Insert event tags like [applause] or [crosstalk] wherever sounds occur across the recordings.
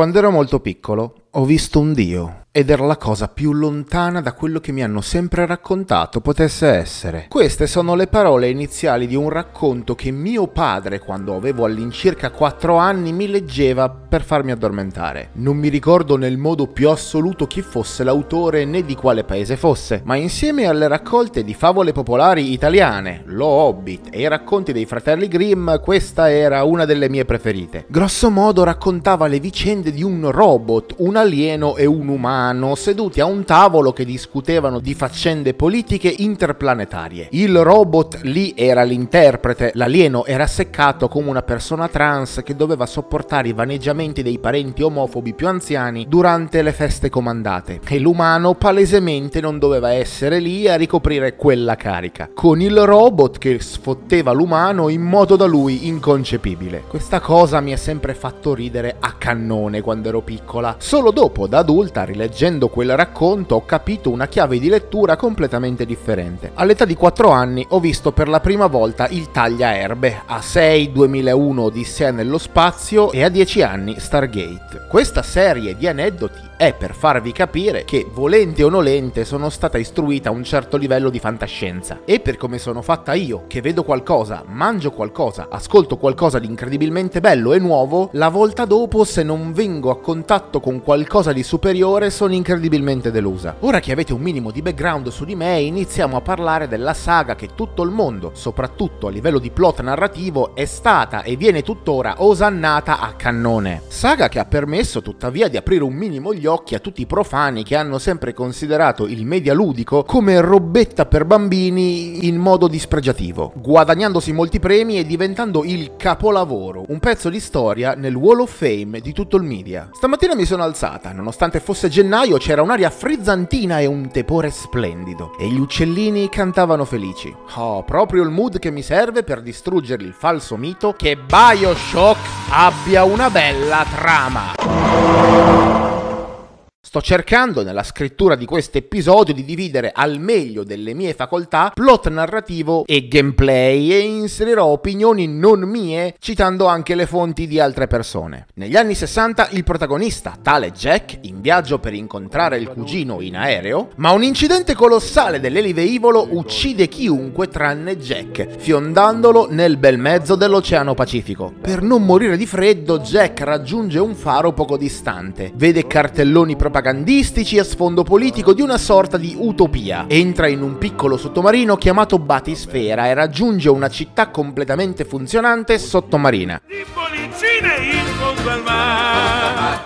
Quando ero molto piccolo ho visto un dio ed era la cosa più lontana da quello che mi hanno sempre raccontato potesse essere. Queste sono le parole iniziali di un racconto che mio padre, quando avevo all'incirca 4 anni, mi leggeva per farmi addormentare. Non mi ricordo nel modo più assoluto chi fosse l'autore né di quale paese fosse, ma insieme alle raccolte di favole popolari italiane, Lo Hobbit e i racconti dei fratelli Grimm, questa era una delle mie preferite. Grosso modo raccontava le vicende di un robot, un alieno e un umano seduti a un tavolo che discutevano di faccende politiche interplanetarie. Il robot lì era l'interprete, l'alieno era seccato come una persona trans che doveva sopportare i vaneggiamenti dei parenti omofobi più anziani durante le feste comandate e l'umano palesemente non doveva essere lì a ricoprire quella carica, con il robot che sfotteva l'umano in modo da lui inconcepibile. Questa cosa mi ha sempre fatto ridere a cannone quando ero piccola. Solo dopo, da adulta, rileggendo leggendo quel racconto ho capito una chiave di lettura completamente differente. All'età di 4 anni ho visto per la prima volta il tagliaerbe, a 6 2001 Odissea nello spazio e a 10 anni Stargate. Questa serie di aneddoti è per farvi capire che, volente o nolente, sono stata istruita a un certo livello di fantascienza. E per come sono fatta io, che vedo qualcosa, mangio qualcosa, ascolto qualcosa di incredibilmente bello e nuovo, la volta dopo, se non vengo a contatto con qualcosa di superiore, sono incredibilmente delusa. Ora che avete un minimo di background su di me, iniziamo a parlare della saga che tutto il mondo, soprattutto a livello di plot narrativo, è stata e viene tuttora osannata a cannone. Saga che ha permesso tuttavia di aprire un minimo gli occhi a tutti i profani che hanno sempre considerato il media ludico come robetta per bambini in modo dispregiativo, guadagnandosi molti premi e diventando il capolavoro, un pezzo di storia nel Wall of Fame di tutto il media. Stamattina mi sono alzata, nonostante fosse gennaio c'era un'aria frizzantina e un tepore splendido, e gli uccellini cantavano felici. Oh, proprio il mood che mi serve per distruggere il falso mito che Bioshock abbia una bella trama. Sto cercando nella scrittura di questo episodio di dividere al meglio delle mie facoltà plot narrativo e gameplay e inserirò opinioni non mie citando anche le fonti di altre persone. Negli anni 60 il protagonista, tale Jack, in viaggio per incontrare il cugino in aereo, ma un incidente colossale dell'eliveivolo uccide chiunque tranne Jack, fiondandolo nel bel mezzo dell'Oceano Pacifico. Per non morire di freddo, Jack raggiunge un faro poco distante, vede cartelloni propagandistici propagandistici a sfondo politico di una sorta di utopia. Entra in un piccolo sottomarino chiamato Batisfera e raggiunge una città completamente funzionante sottomarina. In fondo al mare,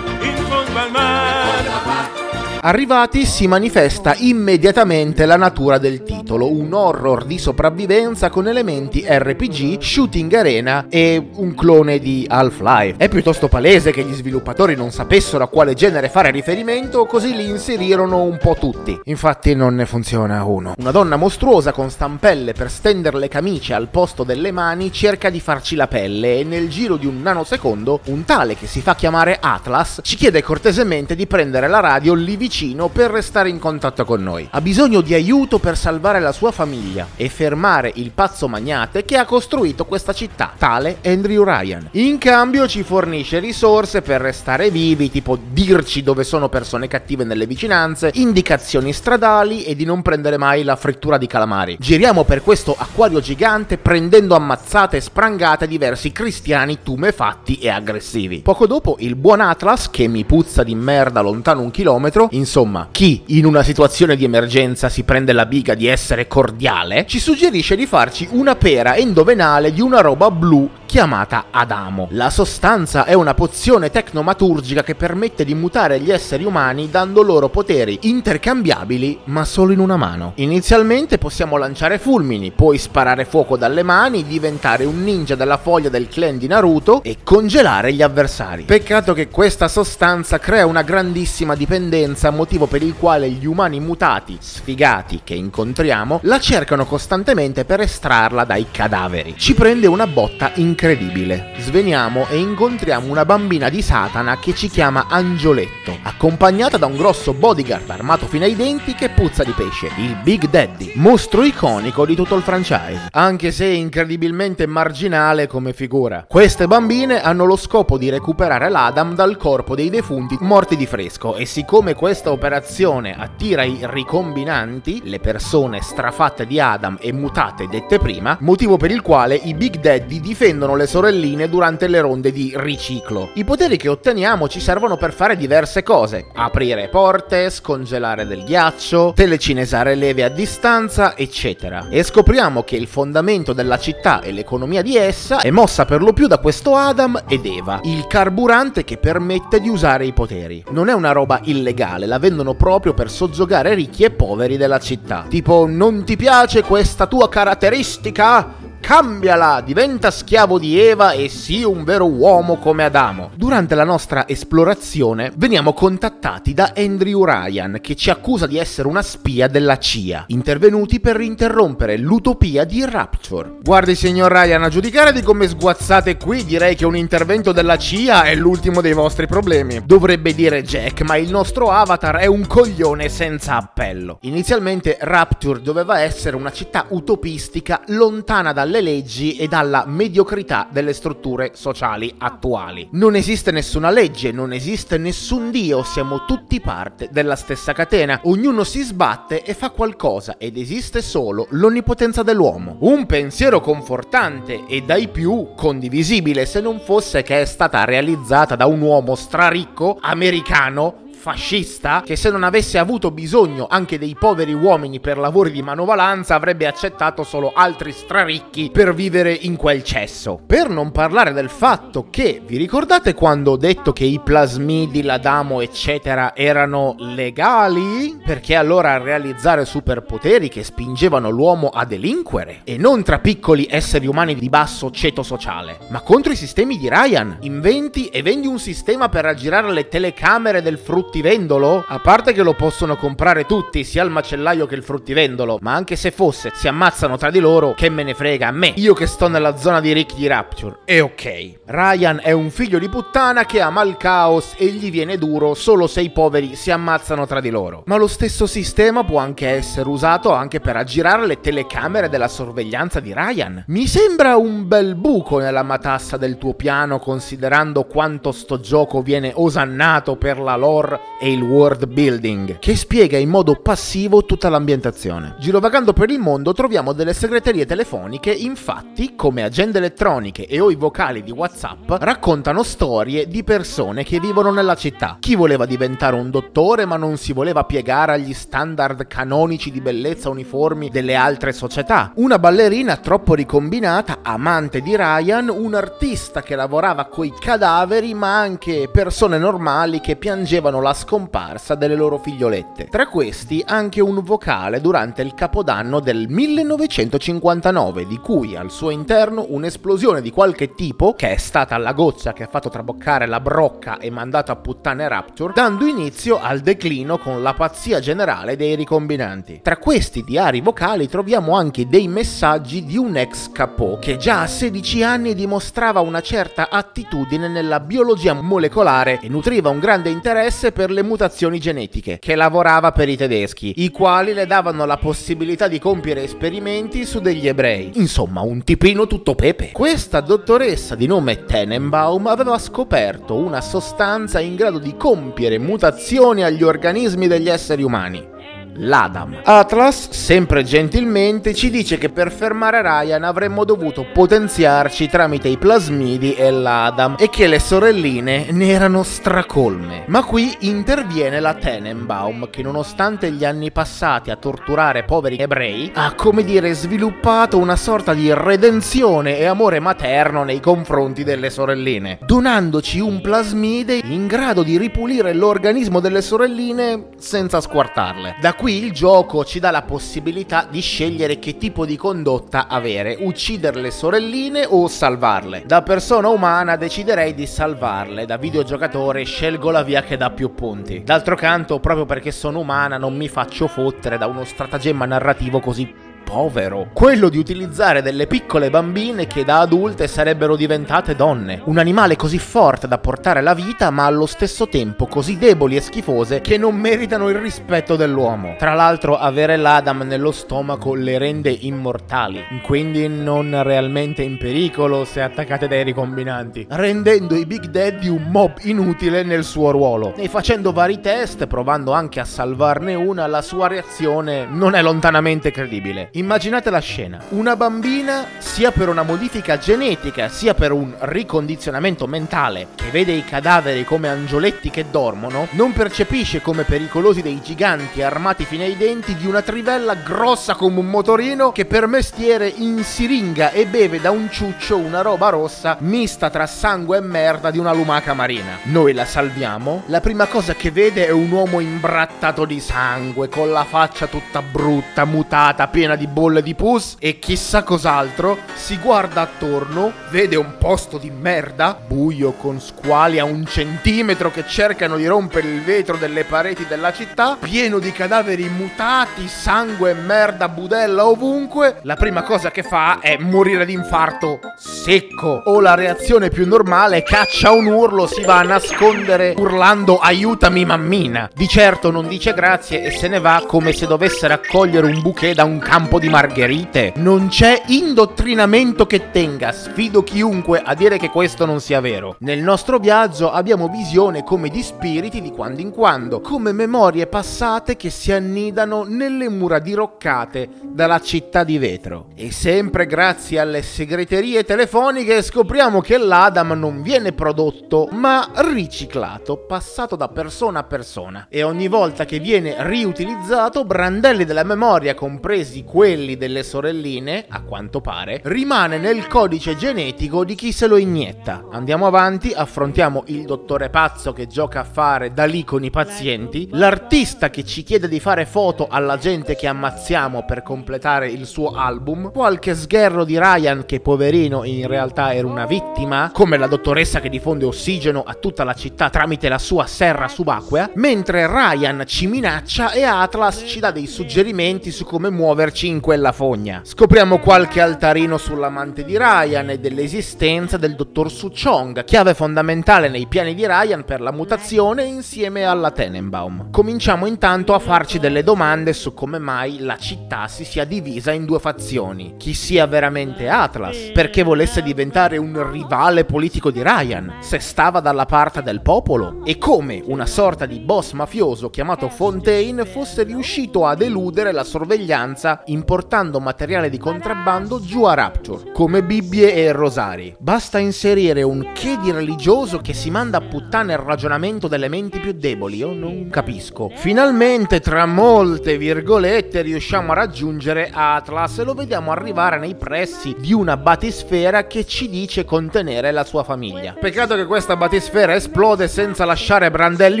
in fondo al mare. Arrivati si manifesta immediatamente la natura del titolo, un horror di sopravvivenza con elementi RPG, shooting arena e un clone di Half-Life. È piuttosto palese che gli sviluppatori non sapessero a quale genere fare riferimento, così li inserirono un po' tutti. Infatti non ne funziona uno. Una donna mostruosa con stampelle per stendere le camicie al posto delle mani cerca di farci la pelle e nel giro di un nanosecondo un tale che si fa chiamare Atlas ci chiede cortesemente di prendere la radio lì vicino vicino per restare in contatto con noi. Ha bisogno di aiuto per salvare la sua famiglia e fermare il pazzo magnate che ha costruito questa città, tale Andrew Ryan. In cambio ci fornisce risorse per restare vivi, tipo dirci dove sono persone cattive nelle vicinanze, indicazioni stradali e di non prendere mai la frittura di calamari. Giriamo per questo acquario gigante prendendo ammazzate e sprangate diversi cristiani tumefatti e aggressivi. Poco dopo il buon Atlas, che mi puzza di merda lontano un chilometro, Insomma, chi in una situazione di emergenza si prende la biga di essere cordiale, ci suggerisce di farci una pera indovenale di una roba blu chiamata Adamo. La sostanza è una pozione tecnomaturgica che permette di mutare gli esseri umani dando loro poteri intercambiabili ma solo in una mano. Inizialmente possiamo lanciare fulmini, poi sparare fuoco dalle mani, diventare un ninja della foglia del clan di Naruto e congelare gli avversari. Peccato che questa sostanza crea una grandissima dipendenza, motivo per il quale gli umani mutati, sfigati che incontriamo, la cercano costantemente per estrarla dai cadaveri. Ci prende una botta in incredibile. Sveniamo e incontriamo una bambina di Satana che ci chiama Angioletto, accompagnata da un grosso bodyguard armato fino ai denti che puzza di pesce, il Big Daddy, mostro iconico di tutto il franchise, anche se incredibilmente marginale come figura. Queste bambine hanno lo scopo di recuperare l'Adam dal corpo dei defunti morti di fresco e siccome questa operazione attira i ricombinanti, le persone strafatte di Adam e mutate dette prima, motivo per il quale i Big Daddy difendono le sorelline durante le ronde di riciclo. I poteri che otteniamo ci servono per fare diverse cose: aprire porte, scongelare del ghiaccio, telecinesare leve a distanza, eccetera. E scopriamo che il fondamento della città e l'economia di essa è mossa per lo più da questo Adam ed Eva, il carburante che permette di usare i poteri. Non è una roba illegale, la vendono proprio per soggiogare ricchi e poveri della città. Tipo, non ti piace questa tua caratteristica? Cambiala, diventa schiavo di Eva e sii un vero uomo come Adamo. Durante la nostra esplorazione veniamo contattati da Andrew Ryan che ci accusa di essere una spia della CIA, intervenuti per interrompere l'utopia di Rapture. Guardi signor Ryan, a giudicare di come sguazzate qui direi che un intervento della CIA è l'ultimo dei vostri problemi. Dovrebbe dire Jack, ma il nostro avatar è un coglione senza appello. Inizialmente Rapture doveva essere una città utopistica lontana dalle dalle leggi e dalla mediocrità delle strutture sociali attuali. Non esiste nessuna legge, non esiste nessun dio, siamo tutti parte della stessa catena. Ognuno si sbatte e fa qualcosa ed esiste solo l'onnipotenza dell'uomo. Un pensiero confortante e dai più condivisibile se non fosse che è stata realizzata da un uomo straricco americano fascista che se non avesse avuto bisogno anche dei poveri uomini per lavori di manovalanza avrebbe accettato solo altri straricchi per vivere in quel cesso. Per non parlare del fatto che, vi ricordate quando ho detto che i plasmidi, l'adamo eccetera erano legali? Perché allora realizzare superpoteri che spingevano l'uomo a delinquere? E non tra piccoli esseri umani di basso ceto sociale, ma contro i sistemi di Ryan. Inventi e vendi un sistema per aggirare le telecamere del frutto fruttivendolo? A parte che lo possono comprare tutti, sia il macellaio che il fruttivendolo, ma anche se fosse, si ammazzano tra di loro, che me ne frega a me, io che sto nella zona di Rick di Rapture. E ok. Ryan è un figlio di puttana che ama il caos e gli viene duro solo se i poveri si ammazzano tra di loro. Ma lo stesso sistema può anche essere usato anche per aggirare le telecamere della sorveglianza di Ryan. Mi sembra un bel buco nella matassa del tuo piano considerando quanto sto gioco viene osannato per la lore e il world building, che spiega in modo passivo tutta l'ambientazione. Girovagando per il mondo troviamo delle segreterie telefoniche, infatti, come agende elettroniche e o i vocali di WhatsApp, raccontano storie di persone che vivono nella città. Chi voleva diventare un dottore ma non si voleva piegare agli standard canonici di bellezza uniformi delle altre società. Una ballerina troppo ricombinata, amante di Ryan, un artista che lavorava coi cadaveri, ma anche persone normali che piangevano la la scomparsa delle loro figliolette. Tra questi anche un vocale durante il capodanno del 1959, di cui al suo interno un'esplosione di qualche tipo, che è stata la goccia che ha fatto traboccare la brocca e mandato a puttane Rapture, dando inizio al declino con la pazzia generale dei ricombinanti. Tra questi diari vocali troviamo anche dei messaggi di un ex capò che già a 16 anni dimostrava una certa attitudine nella biologia molecolare e nutriva un grande interesse per per le mutazioni genetiche, che lavorava per i tedeschi, i quali le davano la possibilità di compiere esperimenti su degli ebrei. Insomma, un tipino tutto pepe. Questa dottoressa di nome Tenenbaum aveva scoperto una sostanza in grado di compiere mutazioni agli organismi degli esseri umani l'Adam. Atlas, sempre gentilmente, ci dice che per fermare Ryan avremmo dovuto potenziarci tramite i plasmidi e l'Adam e che le sorelline ne erano stracolme. Ma qui interviene la Tenenbaum che nonostante gli anni passati a torturare poveri ebrei, ha come dire sviluppato una sorta di redenzione e amore materno nei confronti delle sorelline, donandoci un plasmide in grado di ripulire l'organismo delle sorelline senza squartarle. Da qui il gioco ci dà la possibilità di scegliere che tipo di condotta avere, uccidere le sorelline o salvarle. Da persona umana deciderei di salvarle, da videogiocatore scelgo la via che dà più punti. D'altro canto, proprio perché sono umana non mi faccio fottere da uno stratagemma narrativo così povero, quello di utilizzare delle piccole bambine che da adulte sarebbero diventate donne. Un animale così forte da portare la vita, ma allo stesso tempo così deboli e schifose che non meritano il rispetto dell'uomo. Tra l'altro, avere l'Adam nello stomaco le rende immortali, quindi non realmente in pericolo se attaccate dai ricombinanti, rendendo i Big Daddy un mob inutile nel suo ruolo. E facendo vari test, provando anche a salvarne una, la sua reazione non è lontanamente credibile. Immaginate la scena. Una bambina, sia per una modifica genetica, sia per un ricondizionamento mentale, che vede i cadaveri come angioletti che dormono, non percepisce come pericolosi dei giganti armati fino ai denti di una trivella grossa come un motorino che per mestiere insiringa e beve da un ciuccio una roba rossa mista tra sangue e merda di una lumaca marina. Noi la salviamo, la prima cosa che vede è un uomo imbrattato di sangue, con la faccia tutta brutta, mutata, piena di bolle di pus e chissà cos'altro, si guarda attorno, vede un posto di merda, buio con squali a un centimetro che cercano di rompere il vetro delle pareti della città, pieno di cadaveri mutati, sangue merda budella ovunque, la prima cosa che fa è morire d'infarto secco. O la reazione più normale, caccia un urlo, si va a nascondere urlando aiutami mammina. Di certo non dice grazie e se ne va come se dovesse raccogliere un bouquet da un campo di margherite. Non c'è indottrinamento che tenga, sfido chiunque a dire che questo non sia vero. Nel nostro viaggio abbiamo visione come di spiriti di quando in quando, come memorie passate che si annidano nelle mura diroccate dalla città di vetro. E sempre grazie alle segreterie telefoniche scopriamo che l'Adam non viene prodotto, ma riciclato, passato da persona a persona. E ogni volta che viene riutilizzato, brandelli della memoria, compresi quelli delle sorelline, a quanto pare, rimane nel codice genetico di chi se lo inietta. Andiamo avanti, affrontiamo il dottore pazzo che gioca a fare da lì con i pazienti, l'artista che ci chiede di fare foto alla gente che ammazziamo per completare il suo album, qualche sgherro di Ryan che poverino in realtà era una vittima, come la dottoressa che diffonde ossigeno a tutta la città tramite la sua serra subacquea, mentre Ryan ci minaccia e Atlas ci dà dei suggerimenti su come muoverci in quella fogna. Scopriamo qualche altarino sull'amante di Ryan e dell'esistenza del dottor Su Chong, chiave fondamentale nei piani di Ryan per la mutazione insieme alla Tenenbaum. Cominciamo intanto a farci delle domande su come mai la città si sia divisa in due fazioni. Chi sia veramente Atlas, perché volesse diventare un rivale politico di Ryan, se stava dalla parte del popolo, e come una sorta di boss mafioso chiamato Fontaine fosse riuscito ad eludere la sorveglianza importando materiale di contrabbando giù a Rapture, come Bibbie e rosari. Basta inserire un che di religioso che si manda a puttane il ragionamento delle menti più deboli, io non capisco. Finalmente, tra molte virgolette, riusciamo a raggiungere Atlas e lo vediamo arrivare nei pressi di una batisfera che ci dice contenere la sua famiglia. Peccato che questa batisfera esplode senza lasciare brandelli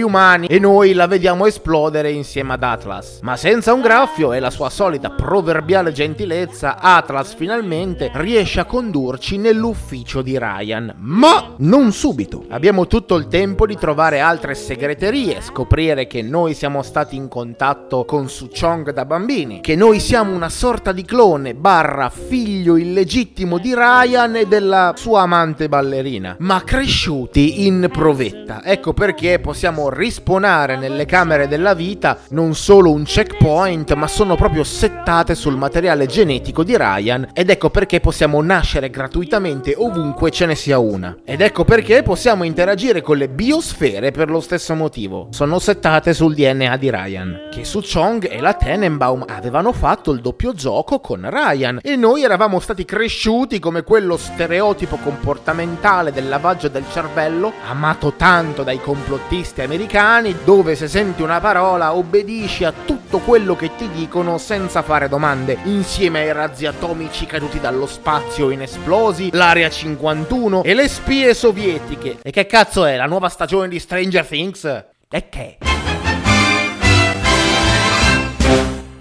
umani e noi la vediamo esplodere insieme ad Atlas. Ma senza un graffio e la sua solita proverbiale gentilezza, Atlas finalmente riesce a condurci nell'ufficio di Ryan. Ma non subito. Abbiamo tutto il tempo di trovare altre segreterie, scoprire che noi siamo stati in contatto con Su Chong da bambini, che noi siamo una sorta di clone barra figlio illegittimo di Ryan e della sua amante ballerina, ma cresciuti in provetta. Ecco perché possiamo risponare nelle camere della vita non solo un checkpoint, ma sono proprio settate sul materiale genetico di Ryan ed ecco perché possiamo nascere gratuitamente ovunque ce ne sia una. Ed ecco perché possiamo interagire con le biosfere per lo stesso motivo. Sono settate sul DNA di Ryan, che Su Chong e la Tenenbaum avevano fatto il doppio gioco con Ryan e noi eravamo stati cresciuti come quello stereotipo comportamentale del lavaggio del cervello, amato tanto dai complottisti americani, dove se senti una parola obbedisci a tutto quello che ti dicono senza fare domande, insieme ai razzi atomici caduti dallo spazio inesplosi, l'Area 51 e le spie sovietiche. E che cazzo è la nuova stagione di Stranger Things? E che?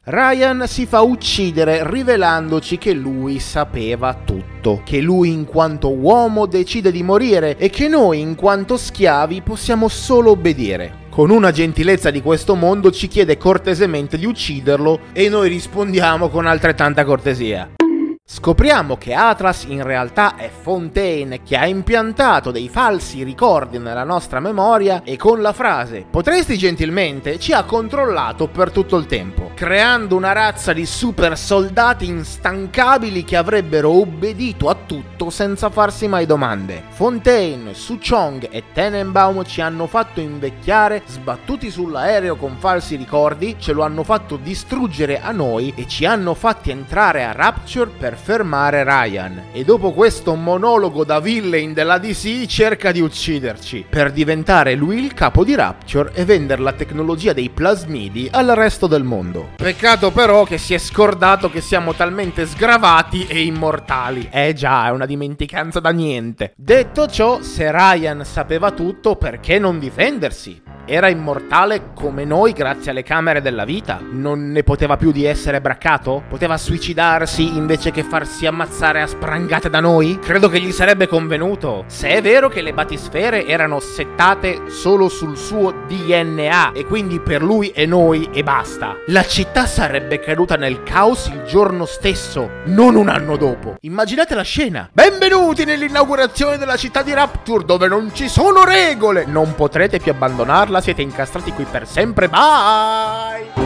Ryan si fa uccidere rivelandoci che lui sapeva tutto, che lui in quanto uomo decide di morire e che noi in quanto schiavi possiamo solo obbedire. Con una gentilezza di questo mondo ci chiede cortesemente di ucciderlo e noi rispondiamo con altrettanta cortesia. Scopriamo che Atlas in realtà è Fontaine che ha impiantato dei falsi ricordi nella nostra memoria e con la frase potresti gentilmente ci ha controllato per tutto il tempo, creando una razza di super soldati instancabili che avrebbero obbedito a tutto senza farsi mai domande. Fontaine, Su Chong e Tenenbaum ci hanno fatto invecchiare sbattuti sull'aereo con falsi ricordi, ce lo hanno fatto distruggere a noi e ci hanno fatti entrare a Rapture per fermare Ryan e dopo questo monologo da villain della DC cerca di ucciderci per diventare lui il capo di Rapture e vendere la tecnologia dei plasmidi al resto del mondo. Peccato però che si è scordato che siamo talmente sgravati e immortali. Eh già, è una dimenticanza da niente. Detto ciò, se Ryan sapeva tutto, perché non difendersi? Era immortale come noi grazie alle camere della vita? Non ne poteva più di essere braccato? Poteva suicidarsi invece che farsi ammazzare a sprangate da noi? Credo che gli sarebbe convenuto. Se è vero che le batisfere erano settate solo sul suo DNA e quindi per lui e noi e basta. La città sarebbe caduta nel caos il giorno stesso, non un anno dopo. Immaginate la scena. Benvenuti nell'inaugurazione della città di Rapture dove non ci sono regole. Non potrete più abbandonarla siete incastrati qui per sempre. Bye!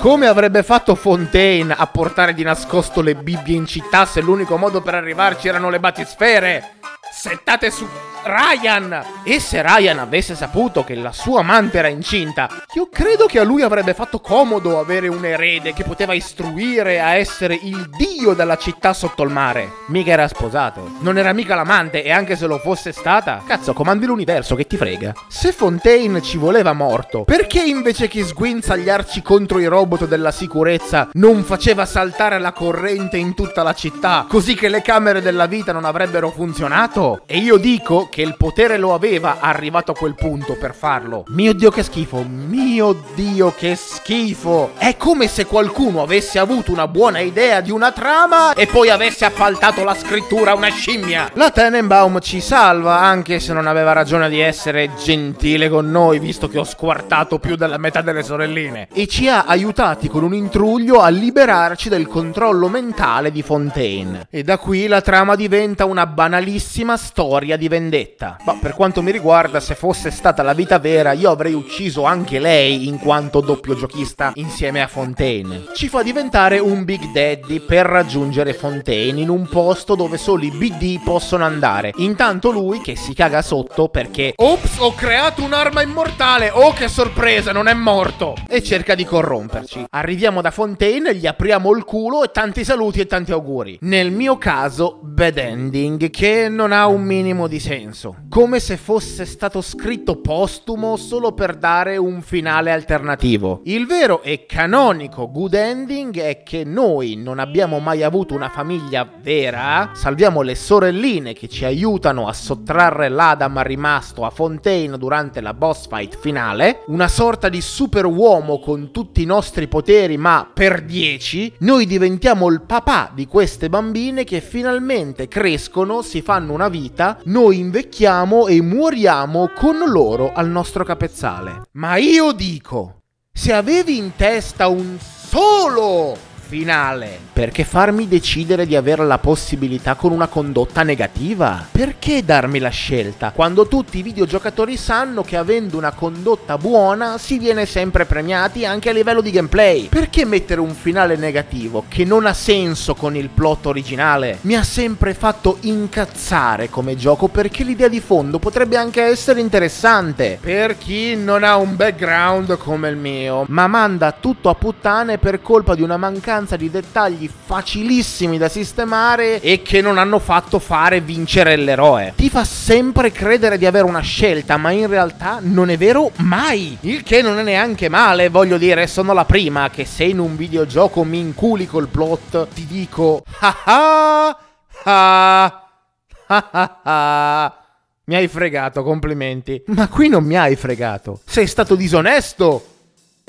Come avrebbe fatto Fontaine a portare di nascosto le Bibbie in città se l'unico modo per arrivarci erano le batisfere? Settate su Ryan! E se Ryan avesse saputo che la sua amante era incinta, io credo che a lui avrebbe fatto comodo avere un erede che poteva istruire a essere il dio della città sotto il mare. Mica era sposato. Non era mica l'amante e anche se lo fosse stata, cazzo, comandi l'universo che ti frega. Se Fontaine ci voleva morto, perché invece che sguinzagliarci contro i robot della sicurezza non faceva saltare la corrente in tutta la città, così che le camere della vita non avrebbero funzionato? E io dico che il potere lo aveva arrivato a quel punto per farlo. Mio Dio che schifo, mio Dio che schifo. È come se qualcuno avesse avuto una buona idea di una trama e poi avesse appaltato la scrittura a una scimmia. La Tenenbaum ci salva anche se non aveva ragione di essere gentile con noi visto che ho squartato più della metà delle sorelline. E ci ha aiutati con un intruglio a liberarci del controllo mentale di Fontaine. E da qui la trama diventa una banalissima storia di vendetta vendetta. Ma per quanto mi riguarda, se fosse stata la vita vera, io avrei ucciso anche lei in quanto doppio giochista insieme a Fontaine. Ci fa diventare un Big Daddy per raggiungere Fontaine in un posto dove solo i BD possono andare. Intanto lui che si caga sotto perché Ops, ho creato un'arma immortale! Oh che sorpresa, non è morto! E cerca di corromperci. Arriviamo da Fontaine, gli apriamo il culo e tanti saluti e tanti auguri. Nel mio caso, bad ending che non ha un minimo di senso senso, come se fosse stato scritto postumo solo per dare un finale alternativo. Il vero e canonico good ending è che noi non abbiamo mai avuto una famiglia vera, salviamo le sorelline che ci aiutano a sottrarre l'Adam rimasto a Fontaine durante la boss fight finale, una sorta di super uomo con tutti i nostri poteri ma per 10, noi diventiamo il papà di queste bambine che finalmente crescono, si fanno una vita, noi invece invecchiamo e moriamo con loro al nostro capezzale. Ma io dico, se avevi in testa un solo finale. Perché farmi decidere di avere la possibilità con una condotta negativa? Perché darmi la scelta quando tutti i videogiocatori sanno che avendo una condotta buona si viene sempre premiati anche a livello di gameplay? Perché mettere un finale negativo che non ha senso con il plot originale? Mi ha sempre fatto incazzare come gioco perché l'idea di fondo potrebbe anche essere interessante per chi non ha un background come il mio, ma manda tutto a puttane per colpa di una mancanza mancanza di dettagli facilissimi da sistemare e che non hanno fatto fare vincere l'eroe. Ti fa sempre credere di avere una scelta, ma in realtà non è vero mai. Il che non è neanche male, voglio dire, sono la prima che se in un videogioco mi inculi col plot, ti dico ah ah ah mi hai fregato, complimenti. Ma qui non mi hai fregato. Sei stato disonesto.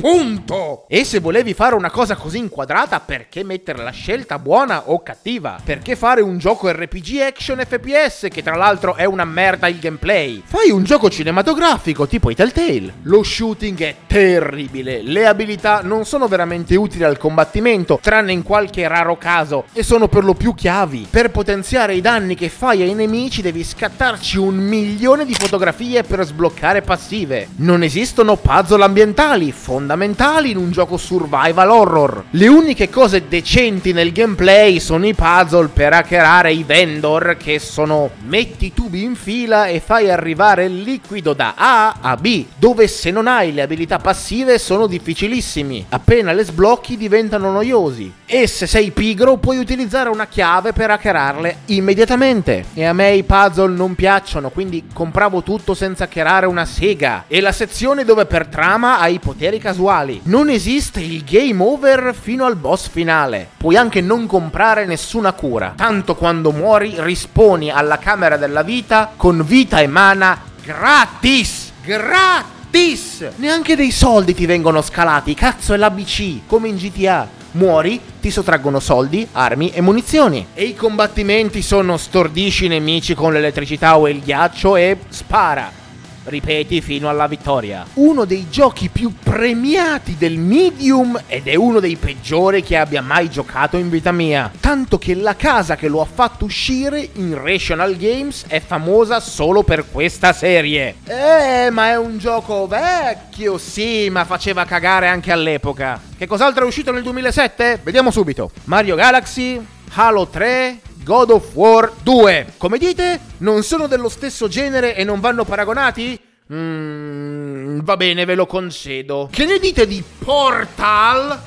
Punto! E se volevi fare una cosa così inquadrata, perché mettere la scelta buona o cattiva? Perché fare un gioco RPG action FPS, che tra l'altro è una merda il gameplay? Fai un gioco cinematografico, tipo i Telltale. Lo shooting è terribile, le abilità non sono veramente utili al combattimento, tranne in qualche raro caso, e sono per lo più chiavi. Per potenziare i danni che fai ai nemici devi scattarci un milione di fotografie per sbloccare passive. Non esistono puzzle ambientali, fondamentali fondamentali in un gioco survival horror. Le uniche cose decenti nel gameplay sono i puzzle per hackerare i vendor che sono metti i tubi in fila e fai arrivare il liquido da A a B, dove se non hai le abilità passive sono difficilissimi. Appena le sblocchi diventano noiosi. E se sei pigro puoi utilizzare una chiave per hackerarle immediatamente. E a me i puzzle non piacciono, quindi compravo tutto senza hackerare una sega. E la sezione dove per trama hai poteri casuali casuali. Non esiste il game over fino al boss finale. Puoi anche non comprare nessuna cura. Tanto quando muori risponi alla camera della vita con vita e mana gratis. Gratis! Neanche dei soldi ti vengono scalati. Cazzo è l'ABC, come in GTA muori, ti sottraggono soldi, armi e munizioni. E i combattimenti sono stordisci i nemici con l'elettricità o il ghiaccio e spara ripeti fino alla vittoria. Uno dei giochi più premiati del medium ed è uno dei peggiori che abbia mai giocato in vita mia. Tanto che la casa che lo ha fatto uscire in Rational Games è famosa solo per questa serie. Eh, ma è un gioco vecchio, sì, ma faceva cagare anche all'epoca. Che cos'altro è uscito nel 2007? Vediamo subito. Mario Galaxy, Halo 3, God of War 2. Come dite? Non sono dello stesso genere e non vanno paragonati? Mmm, va bene, ve lo concedo. Che ne dite di Portal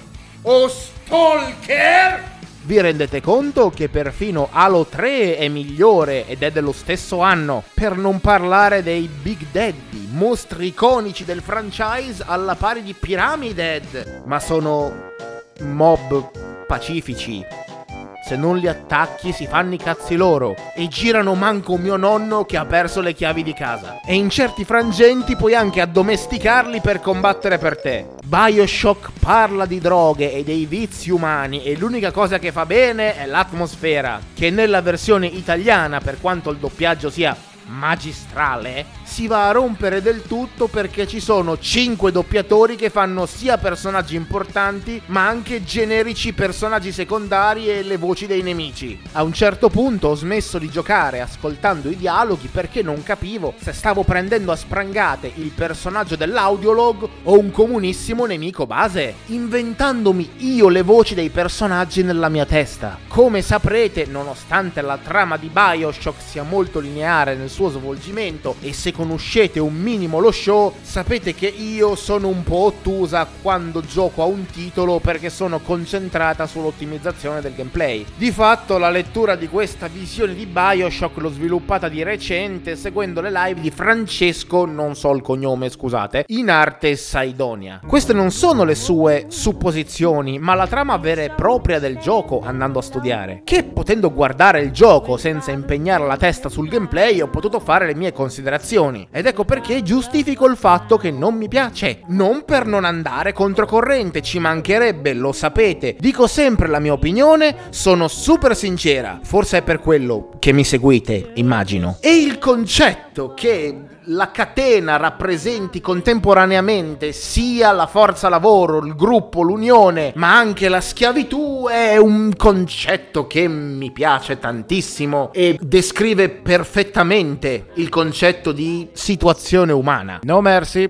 o Stalker? Vi rendete conto che perfino Halo 3 è migliore ed è dello stesso anno? Per non parlare dei Big Daddy, mostri iconici del franchise alla pari di Pyramid Head. Ma sono mob pacifici se non li attacchi si fanno i cazzi loro e girano manco mio nonno che ha perso le chiavi di casa. E in certi frangenti puoi anche addomesticarli per combattere per te. Bioshock parla di droghe e dei vizi umani e l'unica cosa che fa bene è l'atmosfera, che nella versione italiana, per quanto il doppiaggio sia magistrale, si va a rompere del tutto perché ci sono 5 doppiatori che fanno sia personaggi importanti ma anche generici personaggi secondari e le voci dei nemici. A un certo punto ho smesso di giocare ascoltando i dialoghi perché non capivo se stavo prendendo a sprangate il personaggio dell'audiolog o un comunissimo nemico base, inventandomi io le voci dei personaggi nella mia testa. Come saprete, nonostante la trama di Bioshock sia molto lineare nel suo svolgimento e se conoscete un minimo lo show sapete che io sono un po' ottusa quando gioco a un titolo perché sono concentrata sull'ottimizzazione del gameplay. Di fatto la lettura di questa visione di Bioshock l'ho sviluppata di recente seguendo le live di Francesco, non so il cognome scusate, in arte Saidonia. Queste non sono le sue supposizioni ma la trama vera e propria del gioco andando a studiare. Che potendo guardare il gioco senza impegnare la testa sul gameplay ho potuto potuto fare le mie considerazioni. Ed ecco perché giustifico il fatto che non mi piace. Non per non andare controcorrente, ci mancherebbe, lo sapete. Dico sempre la mia opinione, sono super sincera. Forse è per quello che mi seguite, immagino. E il concetto che la catena rappresenti contemporaneamente sia la forza lavoro, il gruppo, l'unione, ma anche la schiavitù è un concetto che mi piace tantissimo e descrive perfettamente il concetto di situazione umana. No mercy.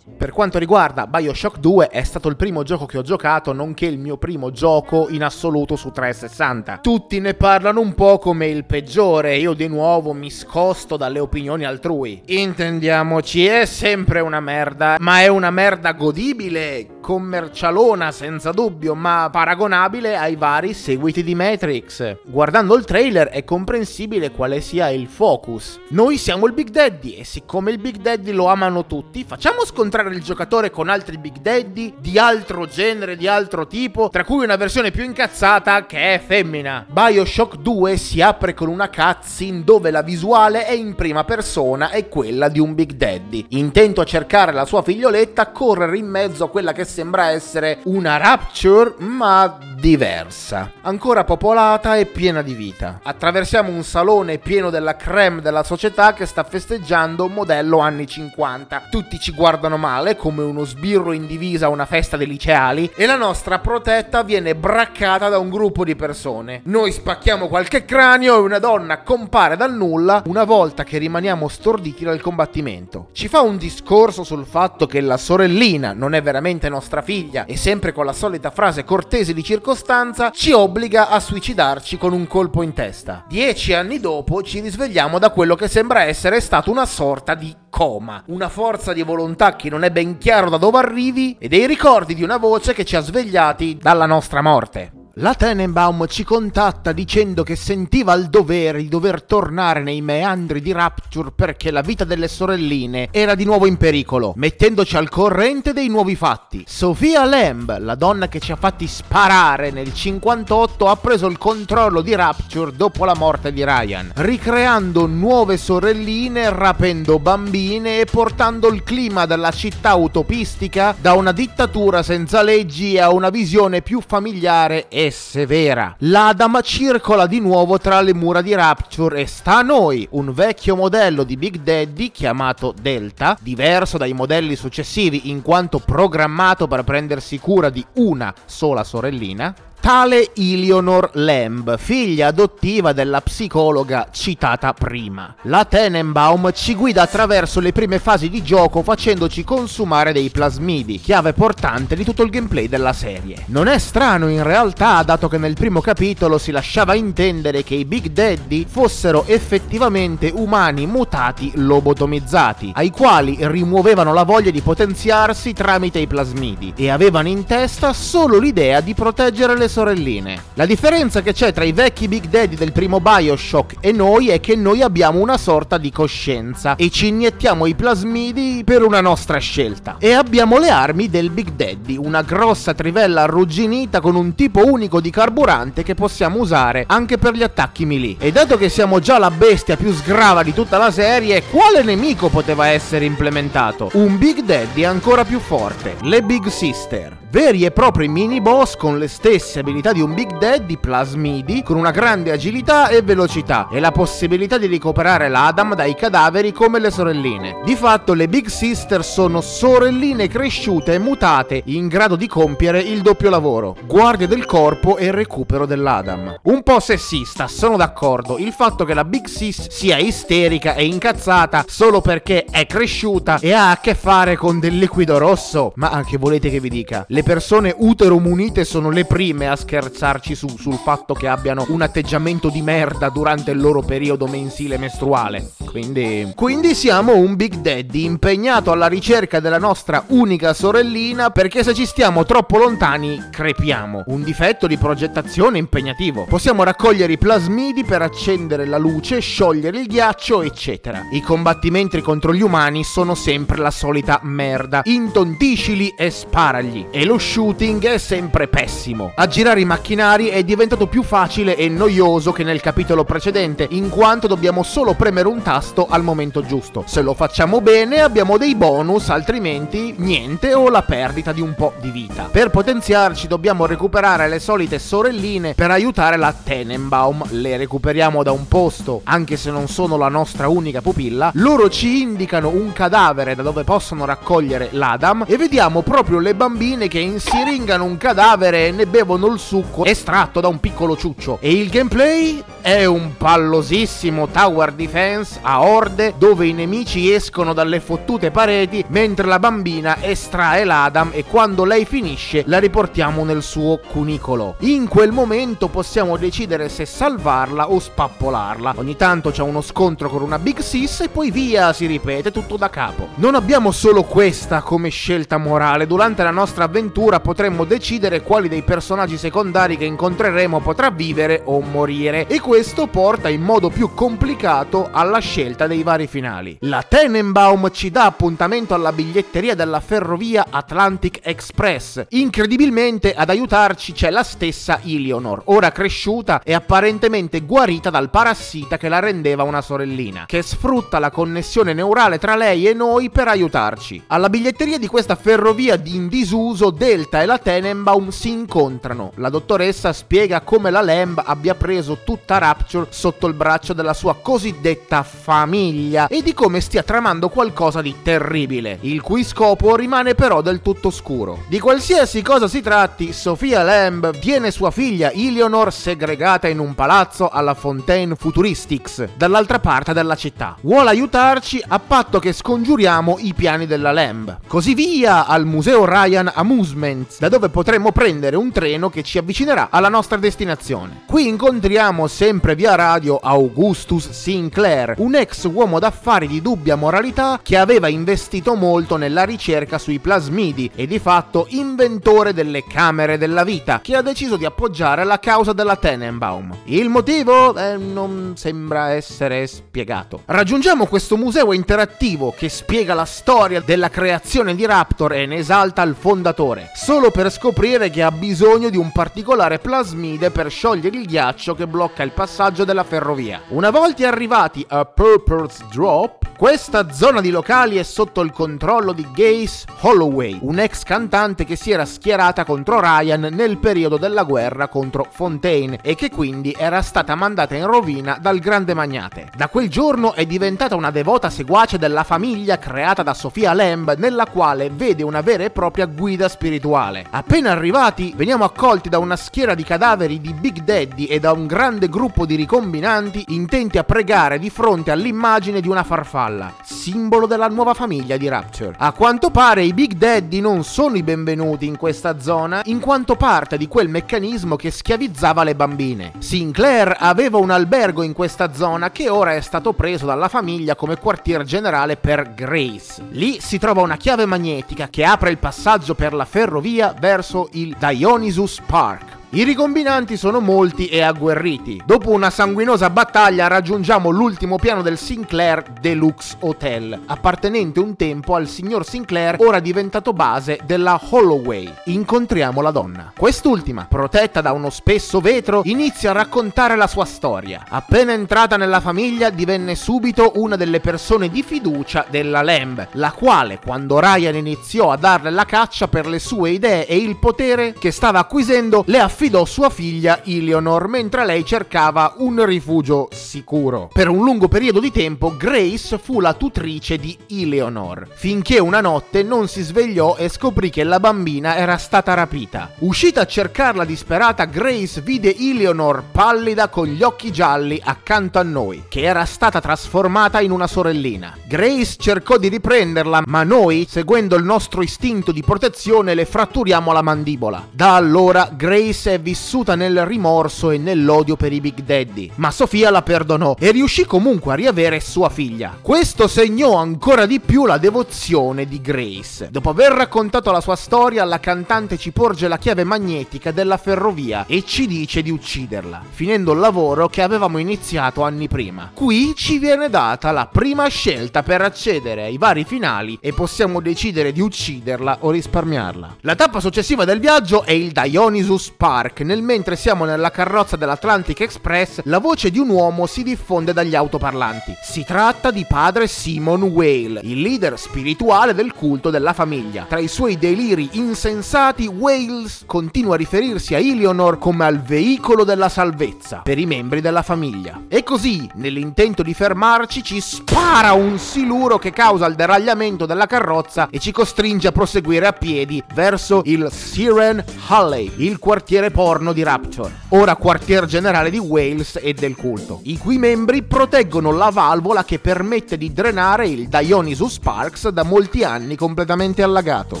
Per quanto riguarda Bioshock 2 è stato il primo gioco che ho giocato, nonché il mio primo gioco in assoluto su 360. Tutti ne parlano un po' come il peggiore, io di nuovo mi scosto dalle opinioni altrui. Intendiamoci, è sempre una merda, ma è una merda godibile, commercialona senza dubbio, ma paragonabile ai vari seguiti di Matrix. Guardando il trailer è comprensibile quale sia il focus. Noi siamo il Big Daddy e siccome il Big Daddy lo amano tutti, facciamo scontrare il giocatore con altri Big Daddy di altro genere, di altro tipo, tra cui una versione più incazzata che è femmina. Bioshock 2 si apre con una cutscene dove la visuale è in prima persona e quella di un Big Daddy. Intento a cercare la sua figlioletta, correre in mezzo a quella che sembra essere una Rapture, ma diversa, ancora popolata e piena di vita. Attraversiamo un salone pieno della creme della società che sta festeggiando un modello anni 50. Tutti ci guardano male come uno sbirro in divisa a una festa dei liceali e la nostra protetta viene braccata da un gruppo di persone. Noi spacchiamo qualche cranio e una donna compare dal nulla una volta che rimaniamo storditi dal combattimento. Ci fa un discorso sul fatto che la sorellina non è veramente nostra figlia e sempre con la solita frase cortese di circostanza ci obbliga a suicidarci con un colpo in testa. Dieci anni dopo ci risvegliamo da quello che sembra essere stato una sorta di coma, una forza di volontà che non è ben chiaro da dove arrivi e dei ricordi di una voce che ci ha svegliati dalla nostra morte. La Tenenbaum ci contatta dicendo che sentiva il dovere di dover tornare nei meandri di Rapture perché la vita delle sorelline era di nuovo in pericolo, mettendoci al corrente dei nuovi fatti. Sofia Lamb, la donna che ci ha fatti sparare nel 58, ha preso il controllo di Rapture dopo la morte di Ryan, ricreando nuove sorelline, rapendo bambine e portando il clima della città utopistica da una dittatura senza leggi a una visione più familiare e severa. L'Adam circola di nuovo tra le mura di Rapture e sta a noi un vecchio modello di Big Daddy chiamato Delta, diverso dai modelli successivi in quanto programmato per prendersi cura di una sola sorellina, tale Eleanor Lamb, figlia adottiva della psicologa citata prima. La Tenenbaum ci guida attraverso le prime fasi di gioco facendoci consumare dei plasmidi, chiave portante di tutto il gameplay della serie. Non è strano in realtà, dato che nel primo capitolo si lasciava intendere che i Big Daddy fossero effettivamente umani mutati lobotomizzati, ai quali rimuovevano la voglia di potenziarsi tramite i plasmidi e avevano in testa solo l'idea di proteggere le sorelline. La differenza che c'è tra i vecchi Big Daddy del primo Bioshock e noi è che noi abbiamo una sorta di coscienza e ci iniettiamo i plasmidi per una nostra scelta. E abbiamo le armi del Big Daddy, una grossa trivella arrugginita con un tipo unico di carburante che possiamo usare anche per gli attacchi melee. E dato che siamo già la bestia più sgrava di tutta la serie, quale nemico poteva essere implementato? Un Big Daddy ancora più forte, le Big Sister veri e propri mini boss con le stesse abilità di un Big Daddy plasmidi, con una grande agilità e velocità, e la possibilità di recuperare l'Adam dai cadaveri come le sorelline. Di fatto le Big Sister sono sorelline cresciute e mutate in grado di compiere il doppio lavoro, guardia del corpo e recupero dell'Adam. Un po' sessista, sono d'accordo, il fatto che la Big Sis sia isterica e incazzata solo perché è cresciuta e ha a che fare con del liquido rosso, ma anche volete che vi dica, le le persone uteromunite sono le prime a scherzarci su, sul fatto che abbiano un atteggiamento di merda durante il loro periodo mensile mestruale. Quindi, quindi siamo un Big Daddy impegnato alla ricerca della nostra unica sorellina perché se ci stiamo troppo lontani crepiamo. Un difetto di progettazione impegnativo. Possiamo raccogliere i plasmidi per accendere la luce, sciogliere il ghiaccio, eccetera. I combattimenti contro gli umani sono sempre la solita merda. Intontiscili e sparagli. E lo lo shooting è sempre pessimo. Aggirare i macchinari è diventato più facile e noioso che nel capitolo precedente, in quanto dobbiamo solo premere un tasto al momento giusto. Se lo facciamo bene abbiamo dei bonus, altrimenti niente o la perdita di un po' di vita. Per potenziarci dobbiamo recuperare le solite sorelline per aiutare la Tenenbaum. Le recuperiamo da un posto, anche se non sono la nostra unica pupilla. Loro ci indicano un cadavere da dove possono raccogliere l'Adam e vediamo proprio le bambine che insiringano un cadavere e ne bevono il succo estratto da un piccolo ciuccio. E il gameplay è un pallosissimo tower defense a orde dove i nemici escono dalle fottute pareti mentre la bambina estrae l'Adam e quando lei finisce la riportiamo nel suo cunicolo. In quel momento possiamo decidere se salvarla o spappolarla. Ogni tanto c'è uno scontro con una Big Sis e poi via si ripete tutto da capo. Non abbiamo solo questa come scelta morale. Durante la nostra avventura potremmo decidere quali dei personaggi secondari che incontreremo potrà vivere o morire e questo porta in modo più complicato alla scelta dei vari finali. La Tenenbaum ci dà appuntamento alla biglietteria della ferrovia Atlantic Express. Incredibilmente ad aiutarci c'è la stessa Eleanor, ora cresciuta e apparentemente guarita dal parassita che la rendeva una sorellina, che sfrutta la connessione neurale tra lei e noi per aiutarci. Alla biglietteria di questa ferrovia di in disuso, Delta e la Tenenbaum si incontrano. La dottoressa spiega come la Lamb abbia preso tutta Rapture sotto il braccio della sua cosiddetta famiglia e di come stia tramando qualcosa di terribile, il cui scopo rimane però del tutto oscuro. Di qualsiasi cosa si tratti, Sofia Lamb viene sua figlia Eleanor segregata in un palazzo alla Fontaine Futuristics, dall'altra parte della città. Vuole aiutarci a patto che scongiuriamo i piani della Lamb. Così via al Museo Ryan Amusements, da dove potremo prendere un treno che ci avvicinerà alla nostra destinazione. Qui incontriamo sempre via radio Augustus Sinclair, un ex uomo d'affari di dubbia moralità che aveva investito molto nella ricerca sui plasmidi e di fatto inventore delle camere della vita, che ha deciso di appoggiare la causa della Tenenbaum. Il motivo eh, non sembra essere spiegato. Raggiungiamo questo museo interattivo che spiega la storia della creazione di Raptor e ne esalta il fondatore, solo per scoprire che ha bisogno di un particolare plasmide per sciogliere il ghiaccio che blocca il passaggio della ferrovia. Una volta arrivati a Purpose Drop, questa zona di locali è sotto il controllo di Gaze Holloway, un ex cantante che si era schierata contro Ryan nel periodo della guerra contro Fontaine e che quindi era stata mandata in rovina dal grande magnate. Da quel giorno è diventata una devota seguace della famiglia creata da Sofia Lamb, nella quale vede una vera e propria guida spirituale. Appena arrivati, veniamo accolti da una schiera di cadaveri di Big Daddy e da un grande gruppo di ricombinanti intenti a pregare di fronte all'immagine di una farfalla simbolo della nuova famiglia di Rapture. A quanto pare i Big Daddy non sono i benvenuti in questa zona, in quanto parte di quel meccanismo che schiavizzava le bambine. Sinclair aveva un albergo in questa zona che ora è stato preso dalla famiglia come quartier generale per Grace. Lì si trova una chiave magnetica che apre il passaggio per la ferrovia verso il Dionysus Park. I ricombinanti sono molti e agguerriti. Dopo una sanguinosa battaglia raggiungiamo l'ultimo piano del Sinclair Deluxe Hotel, appartenente un tempo al signor Sinclair, ora diventato base della Holloway. Incontriamo la donna. Quest'ultima, protetta da uno spesso vetro, inizia a raccontare la sua storia. Appena entrata nella famiglia divenne subito una delle persone di fiducia della Lamb, la quale, quando Ryan iniziò a darle la caccia per le sue idee e il potere che stava acquisendo, le affidò affidò sua figlia Eleanor mentre lei cercava un rifugio sicuro. Per un lungo periodo di tempo Grace fu la tutrice di Eleanor, finché una notte non si svegliò e scoprì che la bambina era stata rapita. Uscita a cercarla disperata, Grace vide Eleanor pallida con gli occhi gialli accanto a noi, che era stata trasformata in una sorellina. Grace cercò di riprenderla, ma noi, seguendo il nostro istinto di protezione, le fratturiamo la mandibola. Da allora Grace è vissuta nel rimorso e nell'odio per i Big Daddy, ma Sofia la perdonò e riuscì comunque a riavere sua figlia. Questo segnò ancora di più la devozione di Grace. Dopo aver raccontato la sua storia, la cantante ci porge la chiave magnetica della ferrovia e ci dice di ucciderla, finendo il lavoro che avevamo iniziato anni prima. Qui ci viene data la prima scelta per accedere ai vari finali e possiamo decidere di ucciderla o risparmiarla. La tappa successiva del viaggio è il Dionysus Park Park, nel mentre siamo nella carrozza dell'Atlantic Express, la voce di un uomo si diffonde dagli autoparlanti. Si tratta di padre Simon Whale, il leader spirituale del culto della famiglia. Tra i suoi deliri insensati, Wales continua a riferirsi a Eleanor come al veicolo della salvezza per i membri della famiglia. E così, nell'intento di fermarci, ci spara un siluro che causa il deragliamento della carrozza e ci costringe a proseguire a piedi verso il Siren Halley, il quartiere porno di Rapture, ora quartier generale di Wales e del culto, i cui membri proteggono la valvola che permette di drenare il Dionysus Sparks da molti anni completamente allagato.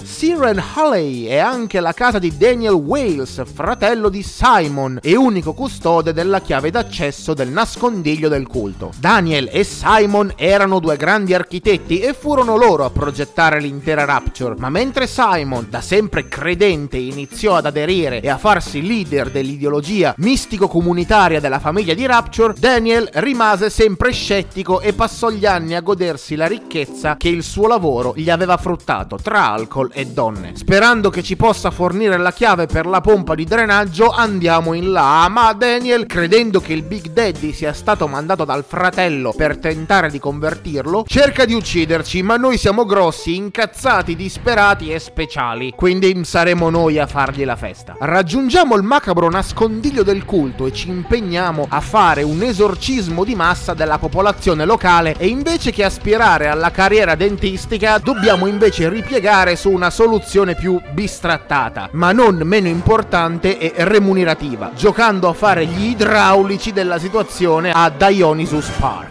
Siren Halley è anche la casa di Daniel Wales, fratello di Simon e unico custode della chiave d'accesso del nascondiglio del culto. Daniel e Simon erano due grandi architetti e furono loro a progettare l'intera Rapture, ma mentre Simon, da sempre credente, iniziò ad aderire e a farsi farsi leader dell'ideologia mistico-comunitaria della famiglia di Rapture, Daniel rimase sempre scettico e passò gli anni a godersi la ricchezza che il suo lavoro gli aveva fruttato tra alcol e donne. Sperando che ci possa fornire la chiave per la pompa di drenaggio, andiamo in là, ma Daniel, credendo che il Big Daddy sia stato mandato dal fratello per tentare di convertirlo, cerca di ucciderci, ma noi siamo grossi, incazzati, disperati e speciali, quindi saremo noi a fargli la festa. Raggiungiamo il macabro nascondiglio del culto e ci impegniamo a fare un esorcismo di massa della popolazione locale e invece che aspirare alla carriera dentistica dobbiamo invece ripiegare su una soluzione più bistrattata, ma non meno importante e remunerativa, giocando a fare gli idraulici della situazione a Dionysus Park.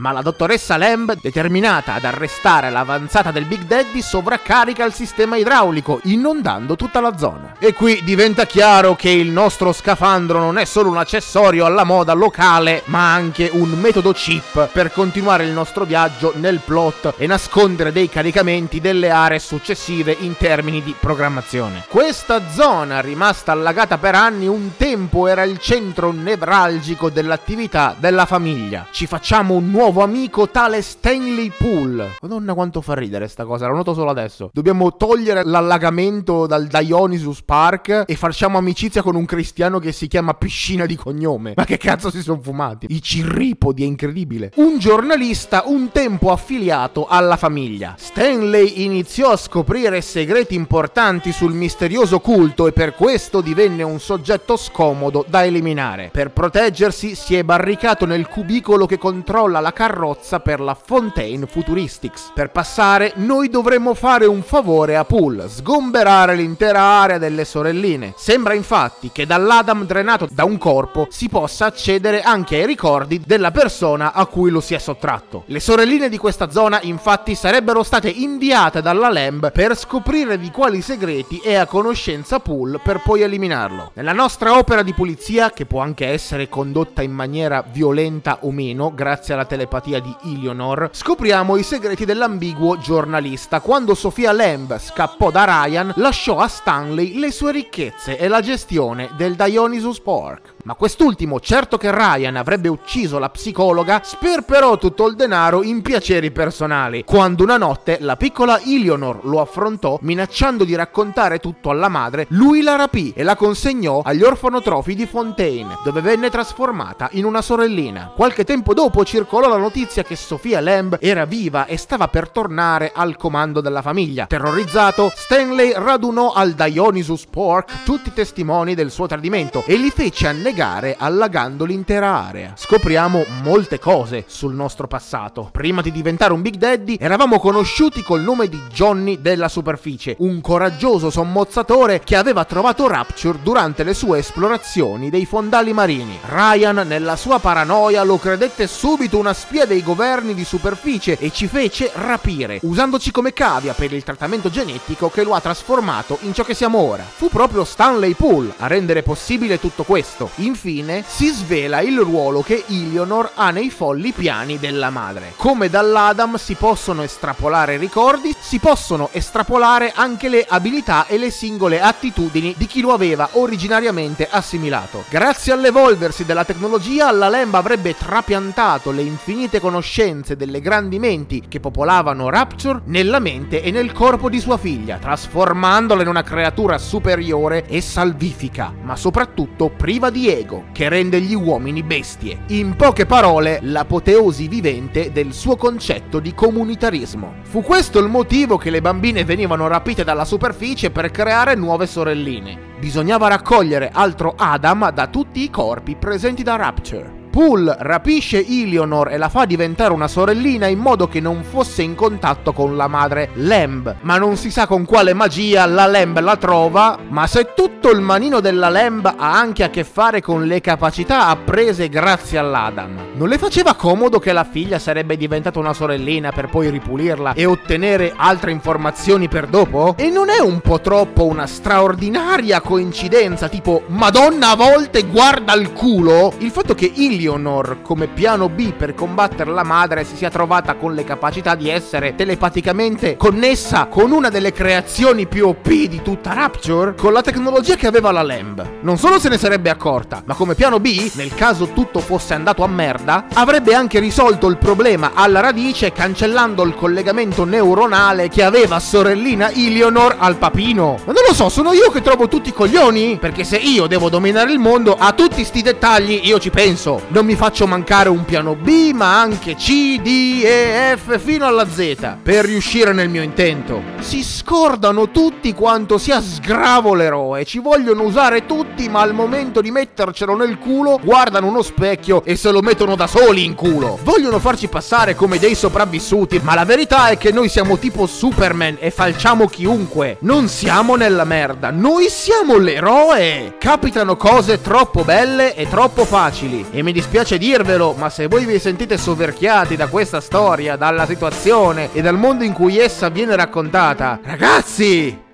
Ma la dottoressa Lamb, determinata ad arrestare l'avanzata del Big Daddy, sovraccarica il sistema idraulico, inondando tutta la zona. E qui diventa chiaro che il nostro scafandro non è solo un accessorio alla moda locale, ma anche un metodo chip per continuare il nostro viaggio nel plot e nascondere dei caricamenti delle aree successive in termini di programmazione. Questa zona, rimasta allagata per anni, un tempo era il centro nevralgico dell'attività della famiglia. Ci facciamo un nuovo nuovo amico tale Stanley Pool. Madonna quanto fa ridere sta cosa, lo noto solo adesso. Dobbiamo togliere l'allagamento dal Dionysus Park e facciamo amicizia con un cristiano che si chiama Piscina di cognome. Ma che cazzo si sono fumati? I cirripodi, è incredibile. Un giornalista un tempo affiliato alla famiglia. Stanley iniziò a scoprire segreti importanti sul misterioso culto e per questo divenne un soggetto scomodo da eliminare. Per proteggersi si è barricato nel cubicolo che controlla la carrozza per la Fontaine Futuristics. Per passare, noi dovremmo fare un favore a Pool, sgomberare l'intera area delle sorelline. Sembra infatti che dall'Adam drenato da un corpo si possa accedere anche ai ricordi della persona a cui lo si è sottratto. Le sorelline di questa zona infatti sarebbero state inviate dalla Lamb per scoprire di quali segreti è a conoscenza Pool per poi eliminarlo. Nella nostra opera di pulizia, che può anche essere condotta in maniera violenta o meno grazie alla telepatia, di Eleanor, scopriamo i segreti dell'ambiguo giornalista. Quando Sofia Lamb scappò da Ryan, lasciò a Stanley le sue ricchezze e la gestione del Dionysus Park. Ma quest'ultimo, certo che Ryan avrebbe ucciso la psicologa, sperperò tutto il denaro in piaceri personali. Quando una notte la piccola Eleanor lo affrontò, minacciando di raccontare tutto alla madre, lui la rapì e la consegnò agli orfanotrofi di Fontaine, dove venne trasformata in una sorellina. Qualche tempo dopo circolò la notizia che Sofia Lamb era viva e stava per tornare al comando della famiglia. Terrorizzato, Stanley radunò al Dionysus Park tutti i testimoni del suo tradimento e li fece annegare negare allagando l'intera area. Scopriamo molte cose sul nostro passato. Prima di diventare un Big Daddy eravamo conosciuti col nome di Johnny della superficie, un coraggioso sommozzatore che aveva trovato Rapture durante le sue esplorazioni dei fondali marini. Ryan nella sua paranoia lo credette subito una spia dei governi di superficie e ci fece rapire, usandoci come cavia per il trattamento genetico che lo ha trasformato in ciò che siamo ora. Fu proprio Stanley Poole a rendere possibile tutto questo. Infine si svela il ruolo che Eleanor ha nei folli piani della madre. Come dall'Adam si possono estrapolare ricordi, si possono estrapolare anche le abilità e le singole attitudini di chi lo aveva originariamente assimilato. Grazie all'evolversi della tecnologia, la Lamb avrebbe trapiantato le infinite conoscenze delle grandi menti che popolavano Rapture nella mente e nel corpo di sua figlia, trasformandola in una creatura superiore e salvifica, ma soprattutto priva di ego che rende gli uomini bestie. In poche parole, l'apoteosi vivente del suo concetto di comunitarismo. Fu questo il motivo che le bambine venivano rapite dalla superficie per creare nuove sorelline. Bisognava raccogliere altro Adam da tutti i corpi presenti da Rapture. Poole rapisce Eleanor e la fa diventare una sorellina in modo che non fosse in contatto con la madre Lamb, ma non si sa con quale magia la Lamb la trova, ma se tutto il manino della Lamb ha anche a che fare con le capacità apprese grazie all'Adam, non le faceva comodo che la figlia sarebbe diventata una sorellina per poi ripulirla e ottenere altre informazioni per dopo? E non è un po' troppo una straordinaria coincidenza tipo Madonna a volte guarda il culo? Il fatto che Eleanor come piano B per combattere la madre si sia trovata con le capacità di essere telepaticamente connessa con una delle creazioni più OP di tutta Rapture, con la tecnologia che aveva la Lamb. Non solo se ne sarebbe accorta, ma come piano B, nel caso tutto fosse andato a merda, avrebbe anche risolto il problema alla radice cancellando il collegamento neuronale che aveva sorellina Eleanor al papino. Ma non lo so, sono io che trovo tutti i coglioni? Perché se io devo dominare il mondo, a tutti sti dettagli io ci penso. Non mi faccio mancare un piano B, ma anche C, D, E, F fino alla Z per riuscire nel mio intento. Si scordano tutti quanto sia sgravo l'eroe, ci vogliono usare tutti, ma al momento di mettercelo nel culo, guardano uno specchio e se lo mettono da soli in culo. Vogliono farci passare come dei sopravvissuti, ma la verità è che noi siamo tipo Superman e falciamo chiunque. Non siamo nella merda, noi siamo l'eroe. Capitano cose troppo belle e troppo facili. E mi dispiace dirvelo, ma se voi vi sentite soverchiati da questa storia, dalla situazione e dal mondo in cui essa viene raccontata, ragazzi,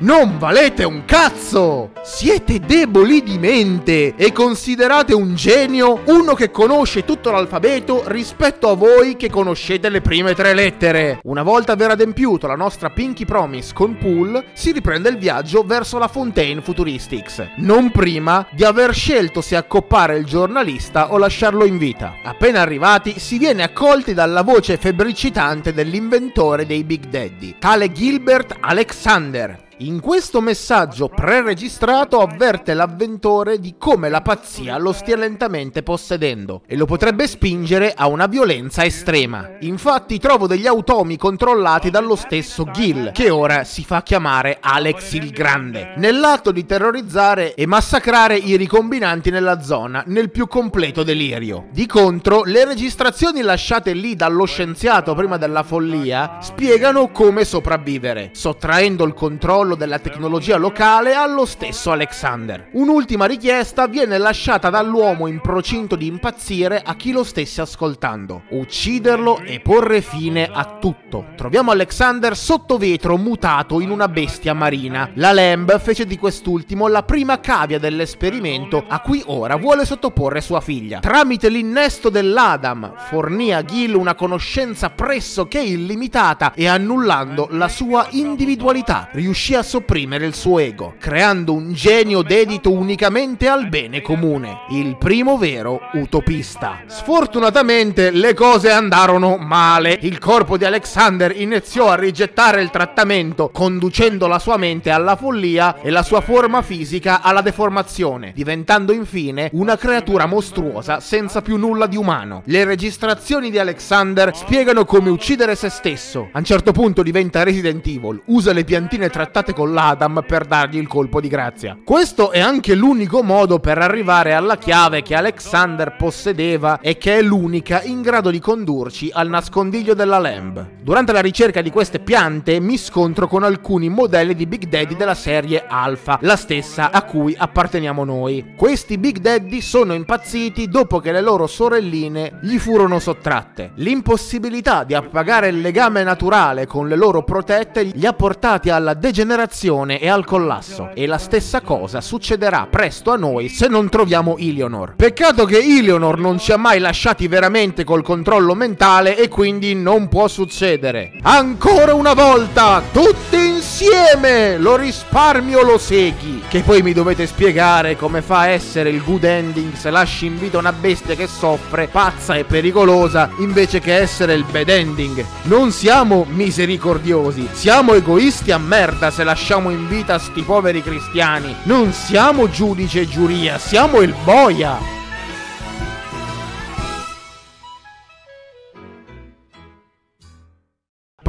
non valete un cazzo! Siete deboli di mente e considerate un genio uno che conosce tutto l'alfabeto rispetto a voi che conoscete le prime tre lettere. Una volta aver adempiuto la nostra Pinky Promise con Pool, si riprende il viaggio verso la Fontaine Futuristics, non prima di aver scelto se accoppare il giornalista o lasciarlo in vita. Appena arrivati, si viene accolti dalla voce febbricitante dell'inventore dei Big Daddy, tale Gilbert Alexander. In questo messaggio preregistrato avverte l'avventore di come la pazzia lo stia lentamente possedendo e lo potrebbe spingere a una violenza estrema. Infatti trovo degli automi controllati dallo stesso Gil, che ora si fa chiamare Alex il Grande, nell'atto di terrorizzare e massacrare i ricombinanti nella zona nel più completo delirio. Di contro, le registrazioni lasciate lì dallo scienziato prima della follia spiegano come sopravvivere, sottraendo il controllo controllo della tecnologia locale allo stesso Alexander. Un'ultima richiesta viene lasciata dall'uomo in procinto di impazzire a chi lo stesse ascoltando. Ucciderlo e porre fine a tutto. Troviamo Alexander sotto vetro mutato in una bestia marina. La Lamb fece di quest'ultimo la prima cavia dell'esperimento a cui ora vuole sottoporre sua figlia. Tramite l'innesto dell'Adam fornì a Gil una conoscenza pressoché illimitata e annullando la sua individualità riuscì a a sopprimere il suo ego, creando un genio dedito unicamente al bene comune, il primo vero utopista. Sfortunatamente le cose andarono male. Il corpo di Alexander iniziò a rigettare il trattamento, conducendo la sua mente alla follia e la sua forma fisica alla deformazione, diventando infine una creatura mostruosa senza più nulla di umano. Le registrazioni di Alexander spiegano come uccidere se stesso. A un certo punto diventa Resident Evil, usa le piantine trattate sposate con l'Adam per dargli il colpo di grazia. Questo è anche l'unico modo per arrivare alla chiave che Alexander possedeva e che è l'unica in grado di condurci al nascondiglio della Lamb. Durante la ricerca di queste piante mi scontro con alcuni modelli di Big Daddy della serie Alpha, la stessa a cui apparteniamo noi. Questi Big Daddy sono impazziti dopo che le loro sorelline gli furono sottratte. L'impossibilità di appagare il legame naturale con le loro protette li ha portati alla degenerazione degenerazione e al collasso. E la stessa cosa succederà presto a noi se non troviamo Eleanor. Peccato che Eleanor non ci ha mai lasciati veramente col controllo mentale e quindi non può succedere. Ancora una volta, tutti insieme! Lo risparmio lo segui. Che poi mi dovete spiegare come fa a essere il good ending se lasci in vita una bestia che soffre, pazza e pericolosa, invece che essere il bad ending. Non siamo misericordiosi, siamo egoisti a merda se lasciamo in vita sti poveri cristiani. Non siamo giudice e giuria, siamo il boia.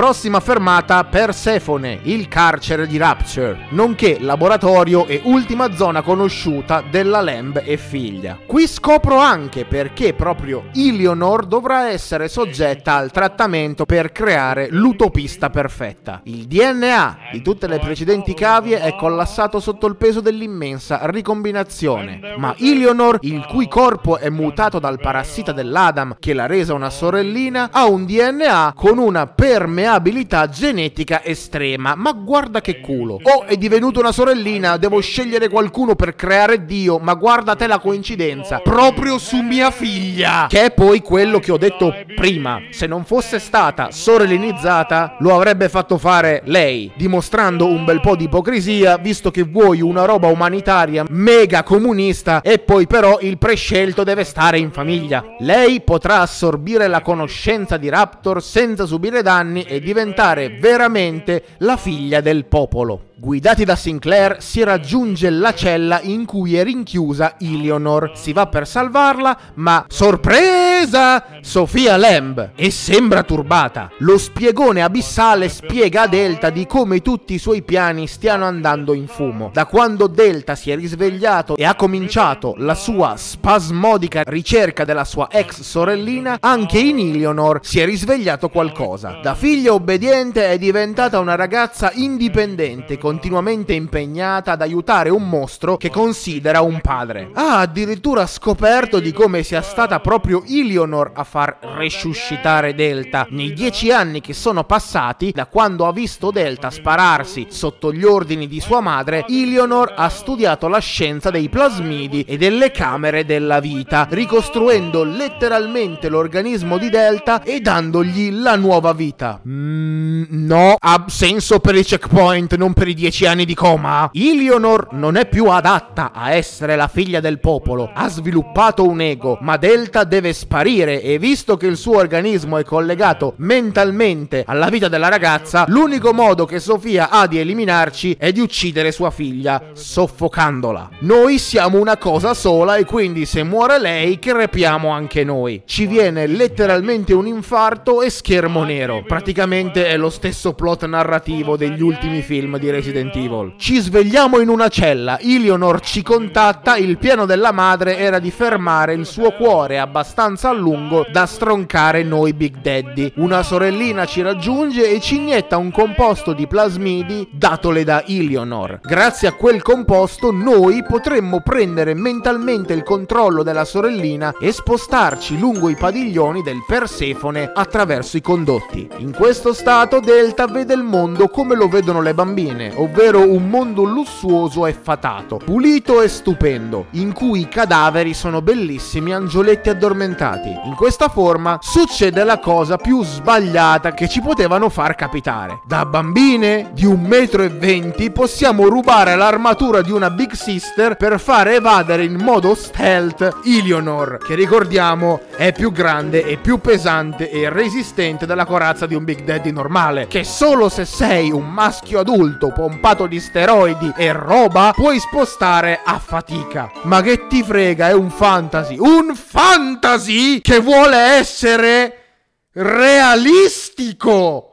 Prossima fermata Persefone, il carcere di Rapture, nonché laboratorio e ultima zona conosciuta della Lamb e figlia. Qui scopro anche perché proprio Eleanor dovrà essere soggetta al trattamento per creare l'utopista perfetta. Il DNA di tutte le precedenti cavie è collassato sotto il peso dell'immensa ricombinazione, ma Eleanor, il cui corpo è mutato dal parassita dell'Adam che l'ha resa una sorellina, ha un DNA con una permeabilità abilità genetica estrema. Ma guarda che culo. Oh, è divenuta una sorellina, devo scegliere qualcuno per creare Dio, ma guarda te la coincidenza. Proprio su mia figlia. Che è poi quello che ho detto prima. Se non fosse stata sorellinizzata, lo avrebbe fatto fare lei, dimostrando un bel po' di ipocrisia, visto che vuoi una roba umanitaria mega comunista e poi però il prescelto deve stare in famiglia. Lei potrà assorbire la conoscenza di Raptor senza subire danni e diventare veramente la figlia del popolo. Guidati da Sinclair si raggiunge la cella in cui è rinchiusa Eleanor. Si va per salvarla, ma sorpresa! Sofia Lamb e sembra turbata. Lo spiegone abissale spiega a Delta di come tutti i suoi piani stiano andando in fumo. Da quando Delta si è risvegliato e ha cominciato la sua spasmodica ricerca della sua ex sorellina, anche in Eleanor si è risvegliato qualcosa. Da figlia obbediente è diventata una ragazza indipendente con continuamente impegnata ad aiutare un mostro che considera un padre. Ha addirittura scoperto di come sia stata proprio Eleanor a far resuscitare Delta nei dieci anni che sono passati da quando ha visto Delta spararsi sotto gli ordini di sua madre. Eleanor ha studiato la scienza dei plasmidi e delle camere della vita, ricostruendo letteralmente l'organismo di Delta e dandogli la nuova vita. Mm, no, ha senso per i checkpoint, non per i dieci anni di coma? Eleanor non è più adatta a essere la figlia del popolo, ha sviluppato un ego, ma Delta deve sparire e visto che il suo organismo è collegato mentalmente alla vita della ragazza, l'unico modo che Sofia ha di eliminarci è di uccidere sua figlia, soffocandola. Noi siamo una cosa sola e quindi se muore lei crepiamo anche noi. Ci viene letteralmente un infarto e schermo nero. Praticamente è lo stesso plot narrativo degli ultimi film di Resident Resident Evil. Ci svegliamo in una cella, Eleanor ci contatta, il piano della madre era di fermare il suo cuore abbastanza a lungo da stroncare noi Big Daddy. Una sorellina ci raggiunge e ci inietta un composto di plasmidi datole da Eleanor. Grazie a quel composto noi potremmo prendere mentalmente il controllo della sorellina e spostarci lungo i padiglioni del Persefone attraverso i condotti. In questo stato Delta vede il mondo come lo vedono le bambine, ovvero un mondo lussuoso e fatato, pulito e stupendo, in cui i cadaveri sono bellissimi angioletti addormentati. In questa forma succede la cosa più sbagliata che ci potevano far capitare. Da bambine di un metro e venti possiamo rubare l'armatura di una Big Sister per far evadere in modo stealth Eleanor, che ricordiamo è più grande e più pesante e resistente della corazza di un Big Daddy normale, che solo se sei un maschio adulto pompato di steroidi e roba, puoi spostare a fatica. Ma che ti frega, è un fantasy. Un fantasy che vuole essere realistico.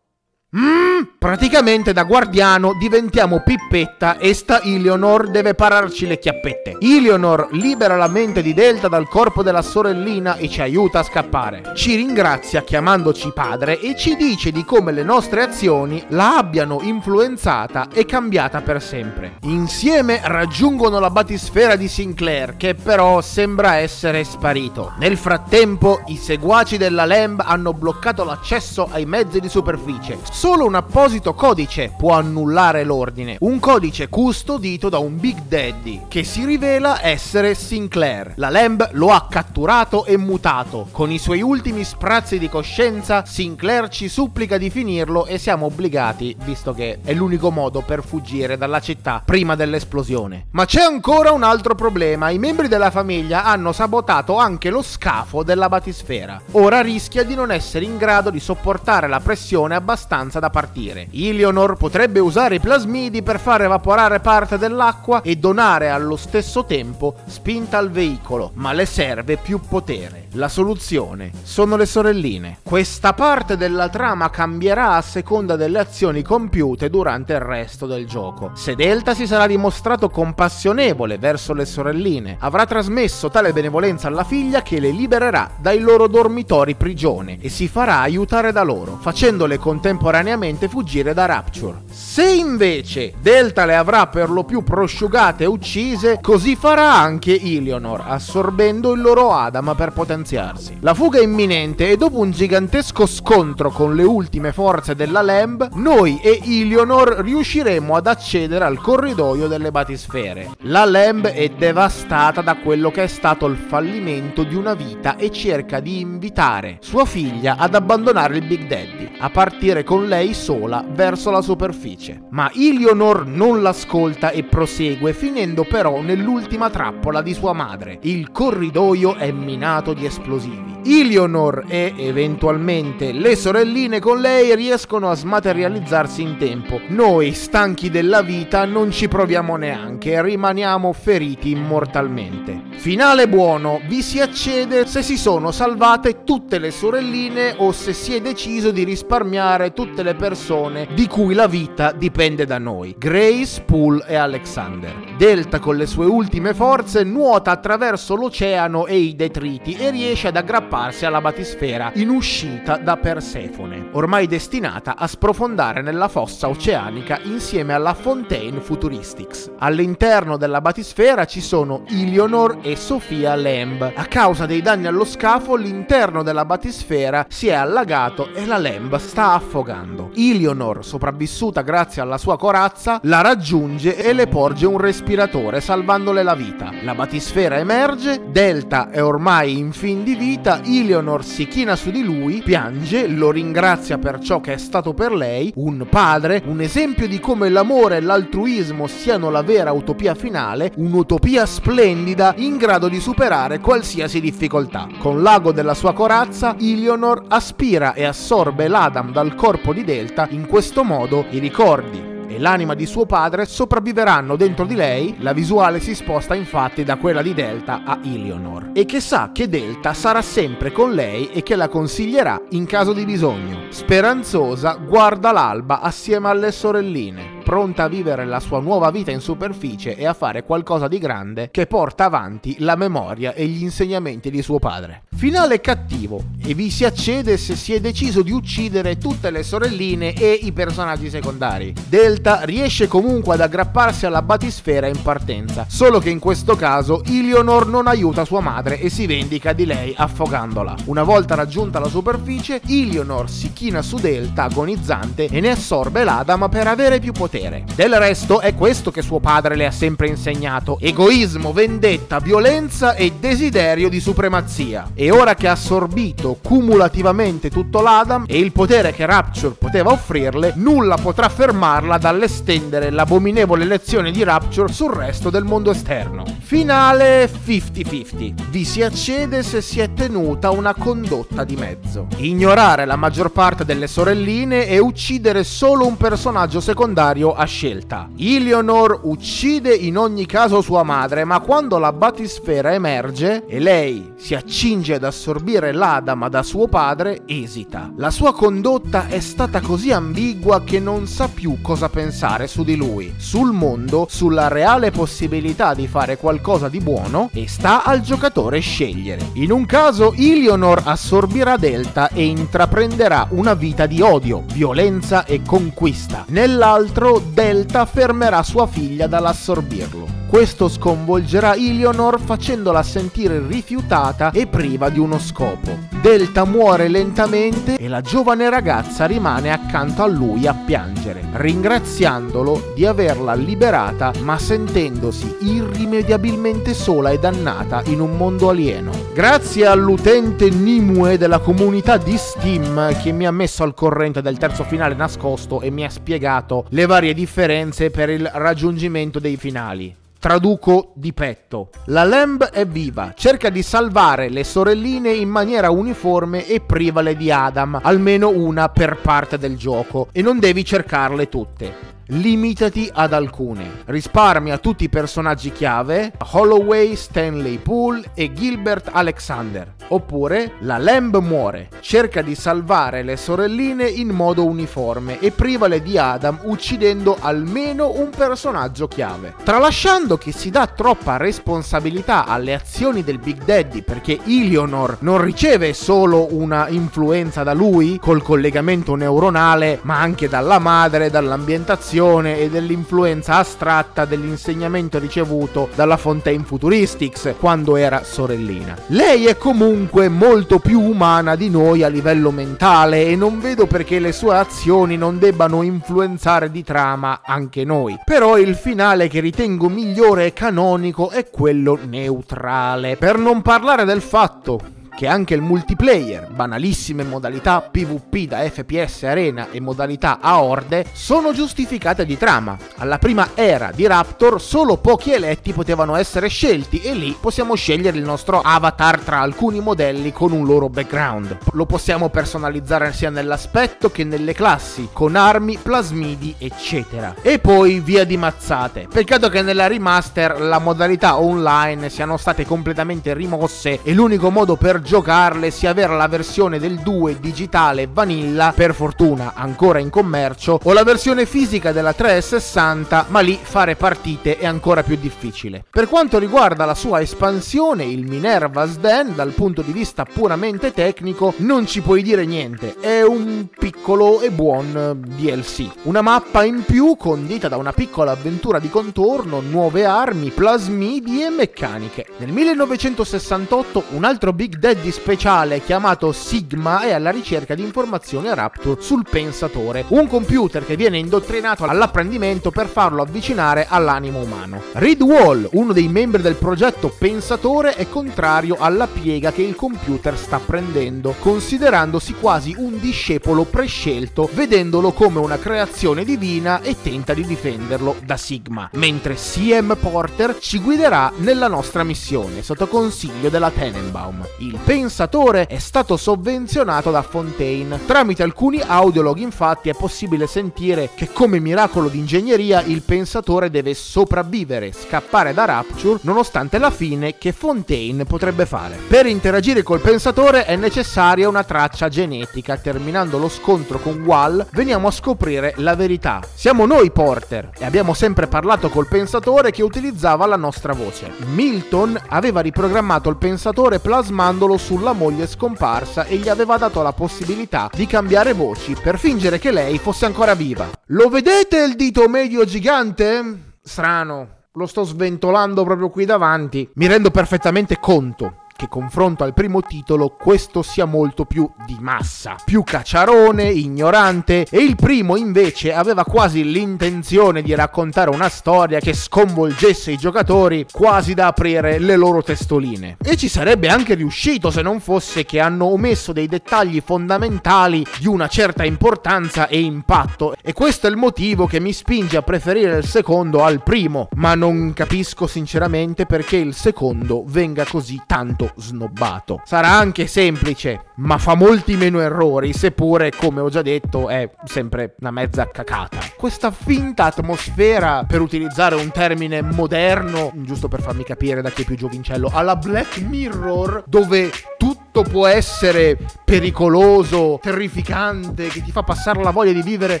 Mmm, praticamente da guardiano diventiamo Pippetta e sta Eleanor deve pararci le chiappette. Eleanor libera la mente di Delta dal corpo della sorellina e ci aiuta a scappare. Ci ringrazia chiamandoci padre e ci dice di come le nostre azioni la abbiano influenzata e cambiata per sempre. Insieme raggiungono la batisfera di Sinclair che però sembra essere sparito. Nel frattempo i seguaci della Lamb hanno bloccato l'accesso ai mezzi di superficie Solo un apposito codice può annullare l'ordine, un codice custodito da un Big Daddy, che si rivela essere Sinclair. La Lamb lo ha catturato e mutato. Con i suoi ultimi sprazzi di coscienza, Sinclair ci supplica di finirlo e siamo obbligati, visto che è l'unico modo per fuggire dalla città prima dell'esplosione. Ma c'è ancora un altro problema, i membri della famiglia hanno sabotato anche lo scafo della batisfera. Ora rischia di non essere in grado di sopportare la pressione abbastanza abbastanza da partire. Eleanor potrebbe usare i plasmidi per far evaporare parte dell'acqua e donare allo stesso tempo spinta al veicolo, ma le serve più potere. La soluzione sono le sorelline. Questa parte della trama cambierà a seconda delle azioni compiute durante il resto del gioco. Se Delta si sarà dimostrato compassionevole verso le sorelline, avrà trasmesso tale benevolenza alla figlia che le libererà dai loro dormitori prigione e si farà aiutare da loro, facendole contemporaneamente fuggire da Rapture. Se invece Delta le avrà per lo più prosciugate e uccise, così farà anche Eleanor, assorbendo il loro Adam per potenziare distanziarsi. La fuga è imminente e dopo un gigantesco scontro con le ultime forze della Lamb, noi e Ilionor riusciremo ad accedere al corridoio delle batisfere. La Lamb è devastata da quello che è stato il fallimento di una vita e cerca di invitare sua figlia ad abbandonare il Big Daddy, a partire con lei sola verso la superficie. Ma Ilionor non l'ascolta e prosegue, finendo però nell'ultima trappola di sua madre. Il corridoio è minato di esplosivi. Ilionor e eventualmente le sorelline con lei riescono a smaterializzarsi in tempo. Noi, stanchi della vita, non ci proviamo neanche rimaniamo feriti immortalmente. Finale buono, vi si accede se si sono salvate tutte le sorelline o se si è deciso di risparmiare tutte le persone di cui la vita dipende da noi. Grace, Poole e Alexander. Delta con le sue ultime forze nuota attraverso l'oceano e i detriti e riesce ad aggrapparsi alla batisfera in uscita da Persefone, ormai destinata a sprofondare nella fossa oceanica insieme alla Fontaine Futuristics. All'interno della batisfera ci sono Ilionor e Sofia Lamb. A causa dei danni allo scafo, l'interno della batisfera si è allagato e la Lamb sta affogando. Ilionor, sopravvissuta grazie alla sua corazza, la raggiunge e le porge un respiratore salvandole la vita. La batisfera emerge, Delta è ormai in fin di vita, Ilionor si china su di lui, piange, lo ringrazia per ciò che è stato per lei, un padre, un esempio di come l'amore e l'altruismo siano la vera utopia finale, un'utopia splendida in grado di superare qualsiasi difficoltà. Con l'ago della sua corazza, Ilionor aspira e assorbe l'Adam dal corpo di Delta, in questo modo i ricordi, e l'anima di suo padre sopravviveranno dentro di lei, la visuale si sposta infatti da quella di Delta a Ilionor, e che sa che Delta sarà sempre con lei e che la consiglierà in caso di bisogno. Speranzosa guarda l'alba assieme alle sorelline pronta a vivere la sua nuova vita in superficie e a fare qualcosa di grande che porta avanti la memoria e gli insegnamenti di suo padre. Finale cattivo e vi si accede se si è deciso di uccidere tutte le sorelline e i personaggi secondari. Delta riesce comunque ad aggrapparsi alla batisfera in partenza, solo che in questo caso Ilionor non aiuta sua madre e si vendica di lei affogandola. Una volta raggiunta la superficie, Ilionor si china su Delta agonizzante e ne assorbe l'Adam per avere più potere potere. Del resto è questo che suo padre le ha sempre insegnato: egoismo, vendetta, violenza e desiderio di supremazia. E ora che ha assorbito cumulativamente tutto l'Adam e il potere che Rapture poteva offrirle, nulla potrà fermarla dall'estendere l'abominevole lezione di Rapture sul resto del mondo esterno. Finale 50-50. Vi si accede se si è tenuta una condotta di mezzo. Ignorare la maggior parte delle sorelline e uccidere solo un personaggio secondario Mario a scelta. Ilionor uccide in ogni caso sua madre, ma quando la batisfera emerge e lei si accinge ad assorbire l'Adama da suo padre, esita. La sua condotta è stata così ambigua che non sa più cosa pensare su di lui, sul mondo, sulla reale possibilità di fare qualcosa di buono e sta al giocatore scegliere. In un caso Ilionor assorbirà Delta e intraprenderà una vita di odio, violenza e conquista. Nell'altro Delta fermerà sua figlia dall'assorbirlo. Questo sconvolgerà Ilionor facendola sentire rifiutata e priva di uno scopo. Delta muore lentamente e la giovane ragazza rimane accanto a lui a piangere, ringraziandolo di averla liberata ma sentendosi irrimediabilmente sola e dannata in un mondo alieno. Grazie all'utente Nimue della comunità di Steam che mi ha messo al corrente del terzo finale nascosto e mi ha spiegato le varie differenze per il raggiungimento dei finali. Traduco di petto. La Lamb è viva, cerca di salvare le sorelline in maniera uniforme e privale di Adam, almeno una per parte del gioco, e non devi cercarle tutte limitati ad alcune. Risparmia tutti i personaggi chiave, Holloway, Stanley Poole e Gilbert Alexander. Oppure la Lamb muore, cerca di salvare le sorelline in modo uniforme e privale di Adam uccidendo almeno un personaggio chiave. Tralasciando che si dà troppa responsabilità alle azioni del Big Daddy perché Ilionor non riceve solo una influenza da lui col collegamento neuronale ma anche dalla madre, dall'ambientazione dell'ispirazione e dell'influenza astratta dell'insegnamento ricevuto dalla Fontaine Futuristics quando era sorellina. Lei è comunque molto più umana di noi a livello mentale e non vedo perché le sue azioni non debbano influenzare di trama anche noi. Però il finale che ritengo migliore e canonico è quello neutrale. Per non parlare del fatto che anche il multiplayer, banalissime modalità PvP da FPS Arena e modalità a orde, sono giustificate di trama. Alla prima era di Raptor solo pochi eletti potevano essere scelti e lì possiamo scegliere il nostro avatar tra alcuni modelli con un loro background. Lo possiamo personalizzare sia nell'aspetto che nelle classi, con armi, plasmidi, eccetera. E poi via di mazzate. Peccato che nella remaster la modalità online siano state completamente rimosse e l'unico modo per giocarle sia avere la versione del 2 digitale vanilla, per fortuna ancora in commercio, o la versione fisica della 360, ma lì fare partite è ancora più difficile. Per quanto riguarda la sua espansione, il Minerva's Den, dal punto di vista puramente tecnico, non ci puoi dire niente, è un piccolo e buon DLC. Una mappa in più condita da una piccola avventura di contorno, nuove armi, plasmidi e meccaniche. Nel 1968 un altro Big Dead di speciale chiamato Sigma è alla ricerca di informazioni a Rapture sul pensatore, un computer che viene indottrinato all'apprendimento per farlo avvicinare all'animo umano. Reed Wall, uno dei membri del progetto Pensatore, è contrario alla piega che il computer sta prendendo, considerandosi quasi un discepolo prescelto, vedendolo come una creazione divina e tenta di difenderlo da Sigma, mentre CM Porter ci guiderà nella nostra missione sotto consiglio della Tenenbaum. Il pensatore è stato sovvenzionato da Fontaine. Tramite alcuni audiolog infatti è possibile sentire che come miracolo di ingegneria il pensatore deve sopravvivere, scappare da Rapture nonostante la fine che Fontaine potrebbe fare. Per interagire col pensatore è necessaria una traccia genetica. Terminando lo scontro con Wall veniamo a scoprire la verità. Siamo noi Porter e abbiamo sempre parlato col pensatore che utilizzava la nostra voce. Milton aveva riprogrammato il pensatore plasmandolo solo sulla moglie scomparsa e gli aveva dato la possibilità di cambiare voci per fingere che lei fosse ancora viva. Lo vedete il dito medio gigante? Strano. Lo sto sventolando proprio qui davanti. Mi rendo perfettamente conto che confronto al primo titolo questo sia molto più di massa, più cacciarone, ignorante e il primo invece aveva quasi l'intenzione di raccontare una storia che sconvolgesse i giocatori quasi da aprire le loro testoline. E ci sarebbe anche riuscito se non fosse che hanno omesso dei dettagli fondamentali di una certa importanza e impatto e questo è il motivo che mi spinge a preferire il secondo al primo, ma non capisco sinceramente perché il secondo venga così tanto molto snobbato. Sarà anche semplice, ma fa molti meno errori, seppure, come ho già detto, è sempre una mezza cacata. Questa finta atmosfera, per utilizzare un termine moderno, giusto per farmi capire da chi è più giovincello, alla Black Mirror, dove tutto può essere pericoloso, terrificante, che ti fa passare la voglia di vivere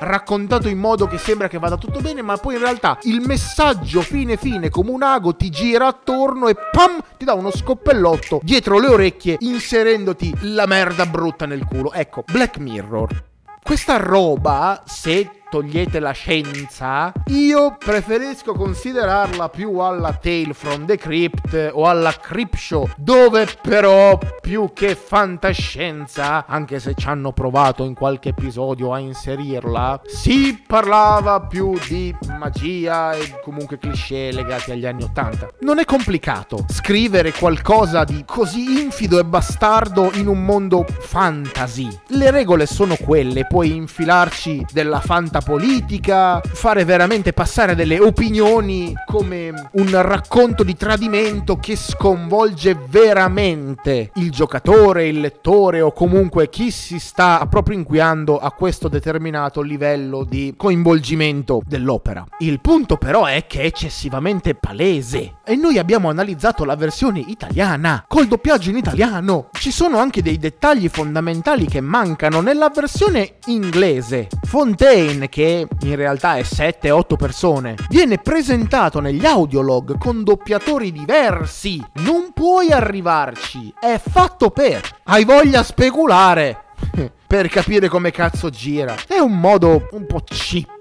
raccontato in modo che sembra che vada tutto bene, ma poi in realtà il messaggio fine fine come un ago ti gira attorno e pam ti dà uno scoppellotto dietro le orecchie inserendoti la merda brutta nel culo. Ecco, Black Mirror. Questa roba, se togliete la scienza, io preferisco considerarla più alla Tale from the Crypt o alla Crypt Show, dove però più che fantascienza, anche se ci hanno provato in qualche episodio a inserirla, si parlava più di magia e comunque cliché legati agli anni Ottanta. Non è complicato scrivere qualcosa di così infido e bastardo in un mondo fantasy. Le regole sono quelle, puoi infilarci della fantasy politica, fare veramente passare delle opinioni come un racconto di tradimento che sconvolge veramente il giocatore, il lettore o comunque chi si sta proprio inquiando a questo determinato livello di coinvolgimento dell'opera. Il punto però è che è eccessivamente palese e noi abbiamo analizzato la versione italiana col doppiaggio in italiano. Ci sono anche dei dettagli fondamentali che mancano nella versione inglese. Fontaine che in realtà è 7-8 persone, viene presentato negli audiolog con doppiatori diversi. Non puoi arrivarci, è fatto per. Hai voglia speculare [laughs] per capire come cazzo gira. È un modo un po' cheap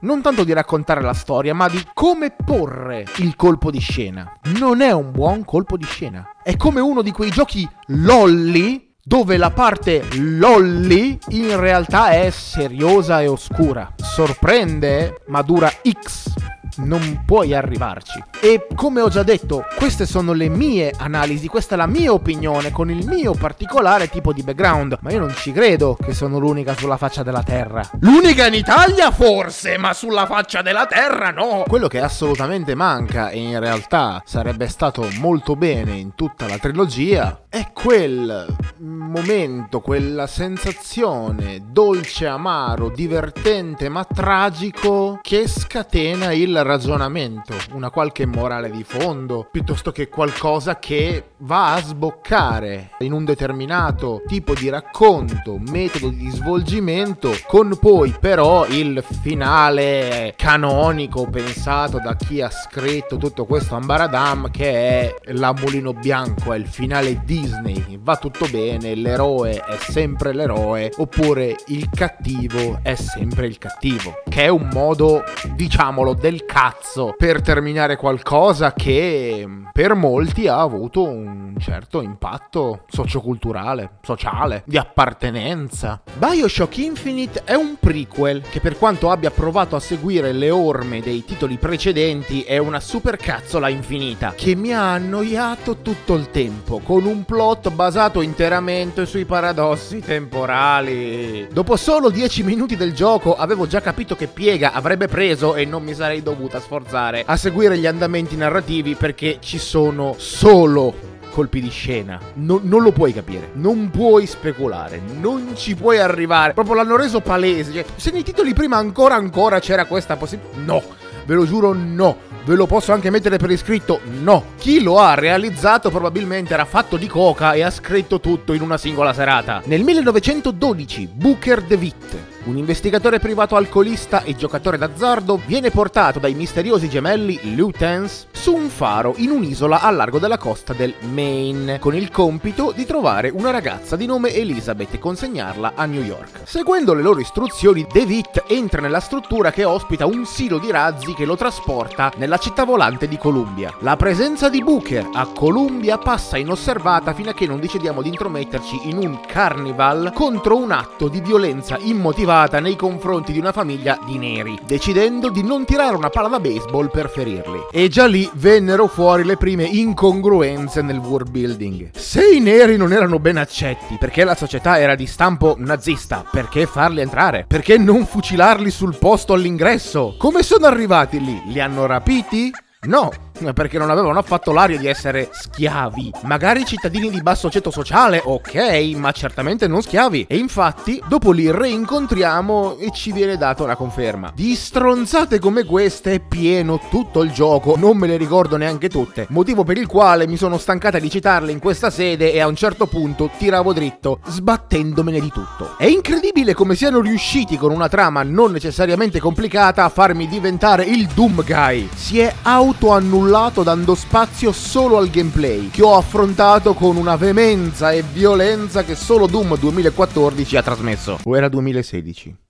non tanto di raccontare la storia, ma di come porre il colpo di scena. Non è un buon colpo di scena. È come uno di quei giochi lolli dove la parte lolly in realtà è seriosa e oscura. Sorprende, ma dura X non puoi arrivarci. E come ho già detto, queste sono le mie analisi, questa è la mia opinione con il mio particolare tipo di background, ma io non ci credo che sono l'unica sulla faccia della Terra. L'unica in Italia forse, ma sulla faccia della Terra no. Quello che assolutamente manca e in realtà sarebbe stato molto bene in tutta la trilogia è quel momento, quella sensazione dolce, amaro, divertente ma tragico che scatena il ragionamento, una qualche morale di fondo, piuttosto che qualcosa che va a sboccare in un determinato tipo di racconto, metodo di svolgimento, con poi però il finale canonico pensato da chi ha scritto tutto questo ambaradam che è la mulino bianco, è il finale Disney, va tutto bene, l'eroe è sempre l'eroe, oppure il cattivo è sempre il cattivo, che è un modo, diciamolo, del cazzo per terminare qualcosa che per molti ha avuto un certo impatto socioculturale, sociale, di appartenenza. Bioshock Infinite è un prequel che per quanto abbia provato a seguire le orme dei titoli precedenti è una supercazzola infinita che mi ha annoiato tutto il tempo con un plot basato interamente sui paradossi temporali. Dopo solo 10 minuti del gioco avevo già capito che piega avrebbe preso e non mi sarei dovuta sforzare a seguire gli andamenti narrativi perché ci sono solo colpi di scena. No, non lo puoi capire, non puoi speculare, non ci puoi arrivare. Proprio l'hanno reso palese. Cioè, se nei titoli prima ancora ancora c'era questa possibilità, no, ve lo giuro, no. Ve lo posso anche mettere per iscritto? No. Chi lo ha realizzato probabilmente era fatto di coca e ha scritto tutto in una singola serata. Nel 1912 Booker DeWitt un investigatore privato alcolista e giocatore d'azzardo viene portato dai misteriosi gemelli Lutens su un faro in un'isola a largo della costa del Maine, con il compito di trovare una ragazza di nome Elizabeth e consegnarla a New York. Seguendo le loro istruzioni, Devitt entra nella struttura che ospita un silo di razzi che lo trasporta nella città volante di Columbia. La presenza di Booker a Columbia passa inosservata fino a che non decidiamo di intrometterci in un carnival contro un atto di violenza immotivata privata nei confronti di una famiglia di neri, decidendo di non tirare una palla da baseball per ferirli. E già lì vennero fuori le prime incongruenze nel world building. Se i neri non erano ben accetti perché la società era di stampo nazista, perché farli entrare? Perché non fucilarli sul posto all'ingresso? Come sono arrivati lì? Li hanno rapiti? No, perché non avevano affatto l'aria di essere schiavi. Magari cittadini di basso ceto sociale, ok, ma certamente non schiavi. E infatti, dopo li reincontriamo e ci viene data una conferma. Di stronzate come queste è pieno tutto il gioco, non me le ricordo neanche tutte. Motivo per il quale mi sono stancata di citarle in questa sede e a un certo punto tiravo dritto, sbattendomene di tutto. È incredibile come siano riusciti con una trama non necessariamente complicata a farmi diventare il Doom Guy. Si è autoannullato annullato dando spazio solo al gameplay, che ho affrontato con una veemenza e violenza che solo Doom 2014 ha trasmesso. O era 2016?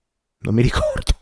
Non mi ricordo.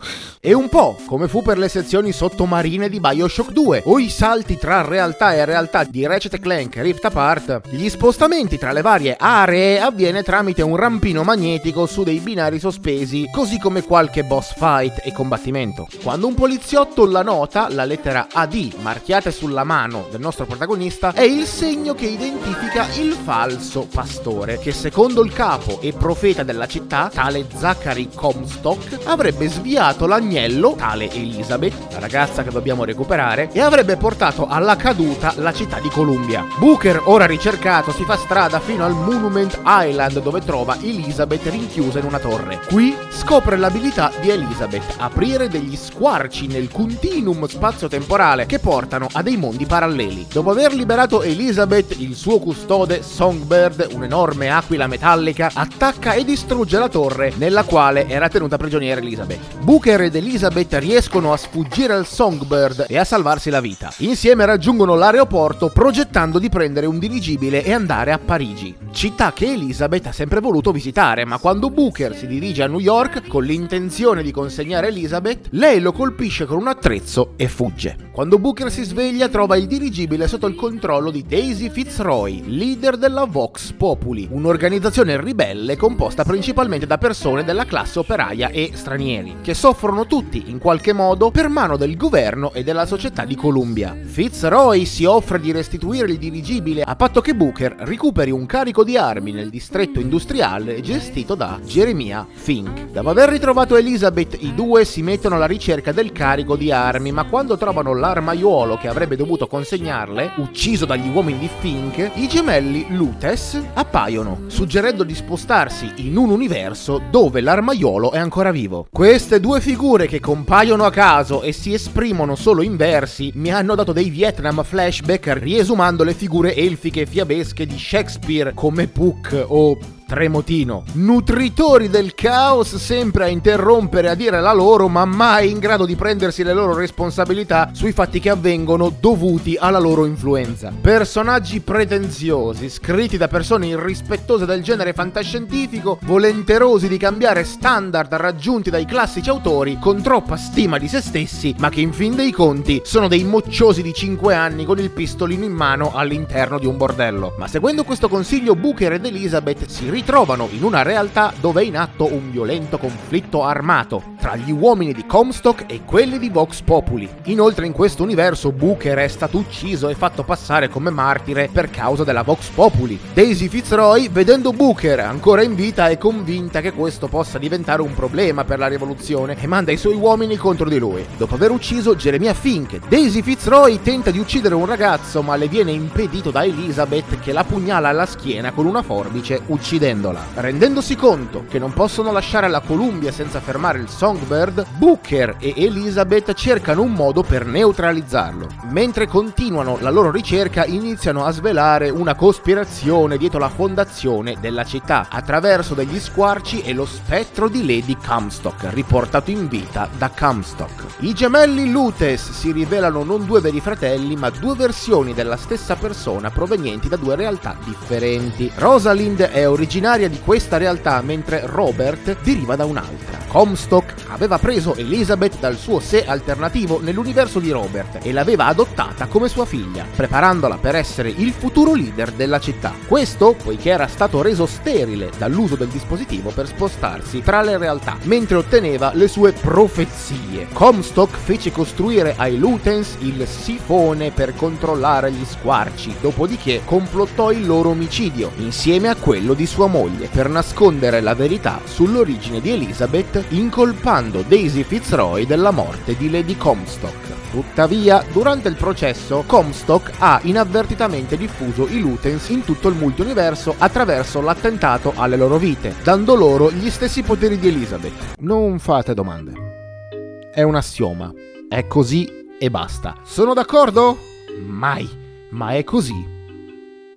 E un po' come fu per le sezioni sottomarine di Bioshock 2 o i salti tra realtà e realtà di Ratchet Clank Rift Apart. Gli spostamenti tra le varie aree avviene tramite un rampino magnetico su dei binari sospesi, così come qualche boss fight e combattimento. Quando un poliziotto la nota, la lettera AD marchiata sulla mano del nostro protagonista è il segno che identifica il falso pastore, che secondo il capo e profeta della città, tale Zachary Comstock, avrebbe sviato l'agnello agnello, tale Elizabeth, la ragazza che dobbiamo recuperare, e avrebbe portato alla caduta la città di Columbia. Booker, ora ricercato, si fa strada fino al Monument Island dove trova Elizabeth rinchiusa in una torre. Qui scopre l'abilità di Elizabeth, aprire degli squarci nel continuum spazio-temporale che portano a dei mondi paralleli. Dopo aver liberato Elizabeth, il suo custode Songbird, un'enorme aquila metallica, attacca e distrugge la torre nella quale era tenuta prigioniera Elizabeth. Booker ed Elizabeth riescono a sfuggire al Songbird e a salvarsi la vita. Insieme raggiungono l'aeroporto progettando di prendere un dirigibile e andare a Parigi, città che Elizabeth ha sempre voluto visitare, ma quando Booker si dirige a New York con l'intenzione di consegnare Elizabeth, lei lo colpisce con un attrezzo e fugge. Quando Booker si sveglia trova il dirigibile sotto il controllo di Daisy Fitzroy, leader della Vox Populi, un'organizzazione ribelle composta principalmente da persone della classe operaia e stranieri, che soffrono tutti, in qualche modo, per mano del governo e della società di Columbia. Fitzroy si offre di restituire il dirigibile a patto che Booker recuperi un carico di armi nel distretto industriale gestito da Jeremiah Fink. Dopo aver ritrovato Elizabeth, i due si mettono alla ricerca del carico di armi, ma quando trovano l'armaiuolo che avrebbe dovuto consegnarle, ucciso dagli uomini di Fink, i gemelli Lutes appaiono, suggerendo di spostarsi in un universo dove l'armaiuolo è ancora vivo. Queste due figure che compaiono a caso e si esprimono solo in versi mi hanno dato dei Vietnam flashback riesumando le figure elfiche fiabesche di Shakespeare come Puck o Tremotino. Nutritori del caos sempre a interrompere, a dire la loro, ma mai in grado di prendersi le loro responsabilità sui fatti che avvengono dovuti alla loro influenza. Personaggi pretenziosi, scritti da persone irrispettose del genere fantascientifico, volenterosi di cambiare standard raggiunti dai classici autori con troppa stima di se stessi, ma che in fin dei conti sono dei mocciosi di 5 anni con il pistolino in mano all'interno di un bordello. Ma seguendo questo consiglio, Booker ed Elizabeth si ritrovano in una realtà dove è in atto un violento conflitto armato tra gli uomini di Comstock e quelli di Vox Populi. Inoltre in questo universo Booker è stato ucciso e fatto passare come martire per causa della Vox Populi. Daisy Fitzroy, vedendo Booker ancora in vita, è convinta che questo possa diventare un problema per la rivoluzione e manda i suoi uomini contro di lui. Dopo aver ucciso Jeremiah Fink, Daisy Fitzroy tenta di uccidere un ragazzo ma le viene impedito da Elizabeth che la pugnala alla schiena con una forbice uccidendo uccidendola. Rendendosi conto che non possono lasciare la Columbia senza fermare il Songbird, Booker e Elizabeth cercano un modo per neutralizzarlo. Mentre continuano la loro ricerca, iniziano a svelare una cospirazione dietro la fondazione della città, attraverso degli squarci e lo spettro di Lady Comstock, riportato in vita da Comstock. I gemelli Lutes si rivelano non due veri fratelli, ma due versioni della stessa persona provenienti da due realtà differenti. Rosalind è originaria originaria di questa realtà, mentre Robert deriva da un'altra. Comstock aveva preso Elizabeth dal suo sé alternativo nell'universo di Robert e l'aveva adottata come sua figlia, preparandola per essere il futuro leader della città. Questo poiché era stato reso sterile dall'uso del dispositivo per spostarsi tra le realtà, mentre otteneva le sue profezie. Comstock fece costruire ai Lutens il sifone per controllare gli squarci, dopodiché complottò il loro omicidio, insieme a quello di sua moglie per nascondere la verità sull'origine di Elizabeth incolpando Daisy Fitzroy della morte di Lady Comstock. Tuttavia, durante il processo, Comstock ha inavvertitamente diffuso i Lutens in tutto il multiuniverso attraverso l'attentato alle loro vite, dando loro gli stessi poteri di Elizabeth. Non fate domande. È un assioma. È così e basta. Sono d'accordo? Mai. Ma è così